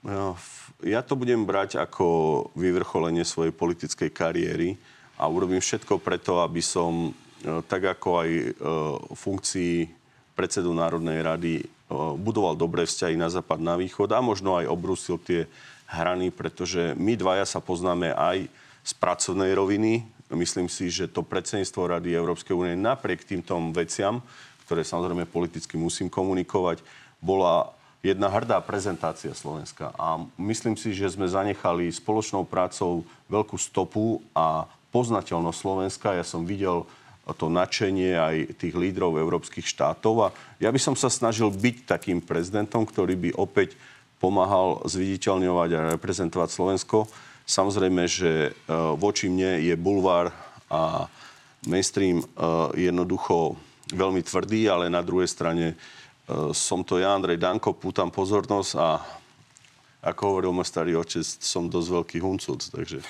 No, ja to budem brať ako vyvrcholenie svojej politickej kariéry a urobím všetko preto, aby som, tak ako aj funkcii predsedu Národnej rady, budoval dobré vzťahy na západ, na východ a možno aj obrúsil tie hrany, pretože my dvaja sa poznáme aj z pracovnej roviny. Myslím si, že to predsedníctvo Rady Európskej únie napriek týmto veciam, ktoré samozrejme politicky musím komunikovať, bola jedna hrdá prezentácia Slovenska. A myslím si, že sme zanechali spoločnou prácou veľkú stopu a poznateľnosť Slovenska. Ja som videl to nadšenie aj tých lídrov európskych štátov a ja by som sa snažil byť takým prezidentom, ktorý by opäť pomáhal zviditeľňovať a reprezentovať Slovensko. Samozrejme, že voči mne je bulvár a mainstream jednoducho veľmi tvrdý, ale na druhej strane som to ja, Andrej Danko, pútam pozornosť a ako hovoril môj starý otec, som dosť veľký huncuc, takže...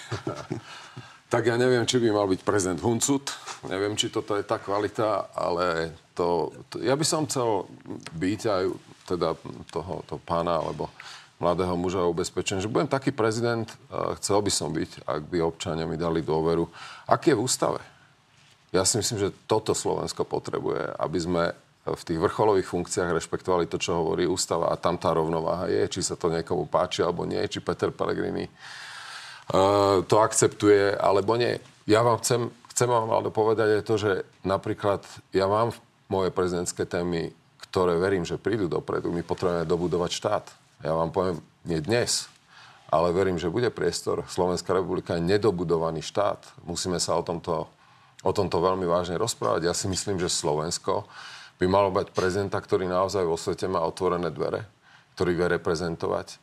tak ja neviem, či by mal byť prezident huncut. Neviem, či toto je tá kvalita, ale to, to ja by som chcel byť aj teda toho, toho pána, alebo mladého muža ubezpečený, že budem taký prezident, chcel by som byť, ak by občania mi dali dôveru. Aký je v ústave? Ja si myslím, že toto Slovensko potrebuje, aby sme v tých vrcholových funkciách rešpektovali to, čo hovorí ústava a tam tá rovnováha je, či sa to niekomu páči alebo nie, či Peter Pellegrini uh, to akceptuje alebo nie. Ja vám chcem, chcem vám ale povedať aj to, že napríklad ja mám moje prezidentské témy, ktoré verím, že prídu dopredu. My potrebujeme dobudovať štát. Ja vám poviem, nie dnes, ale verím, že bude priestor. Slovenská republika je nedobudovaný štát. Musíme sa o tomto, o tomto veľmi vážne rozprávať. Ja si myslím, že Slovensko by malo mať prezidenta, ktorý naozaj vo svete má otvorené dvere, ktorý vie reprezentovať,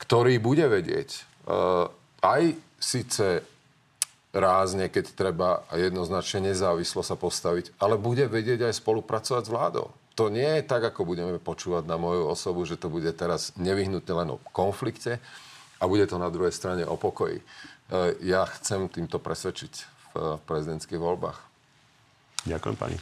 ktorý bude vedieť uh, aj síce rázne, keď treba jednoznačne nezávislo sa postaviť, ale bude vedieť aj spolupracovať s vládou. To nie je tak, ako budeme počúvať na moju osobu, že to bude teraz nevyhnutne len o konflikte a bude to na druhej strane o pokoji. Ja chcem týmto presvedčiť v prezidentských voľbách. Ďakujem pani.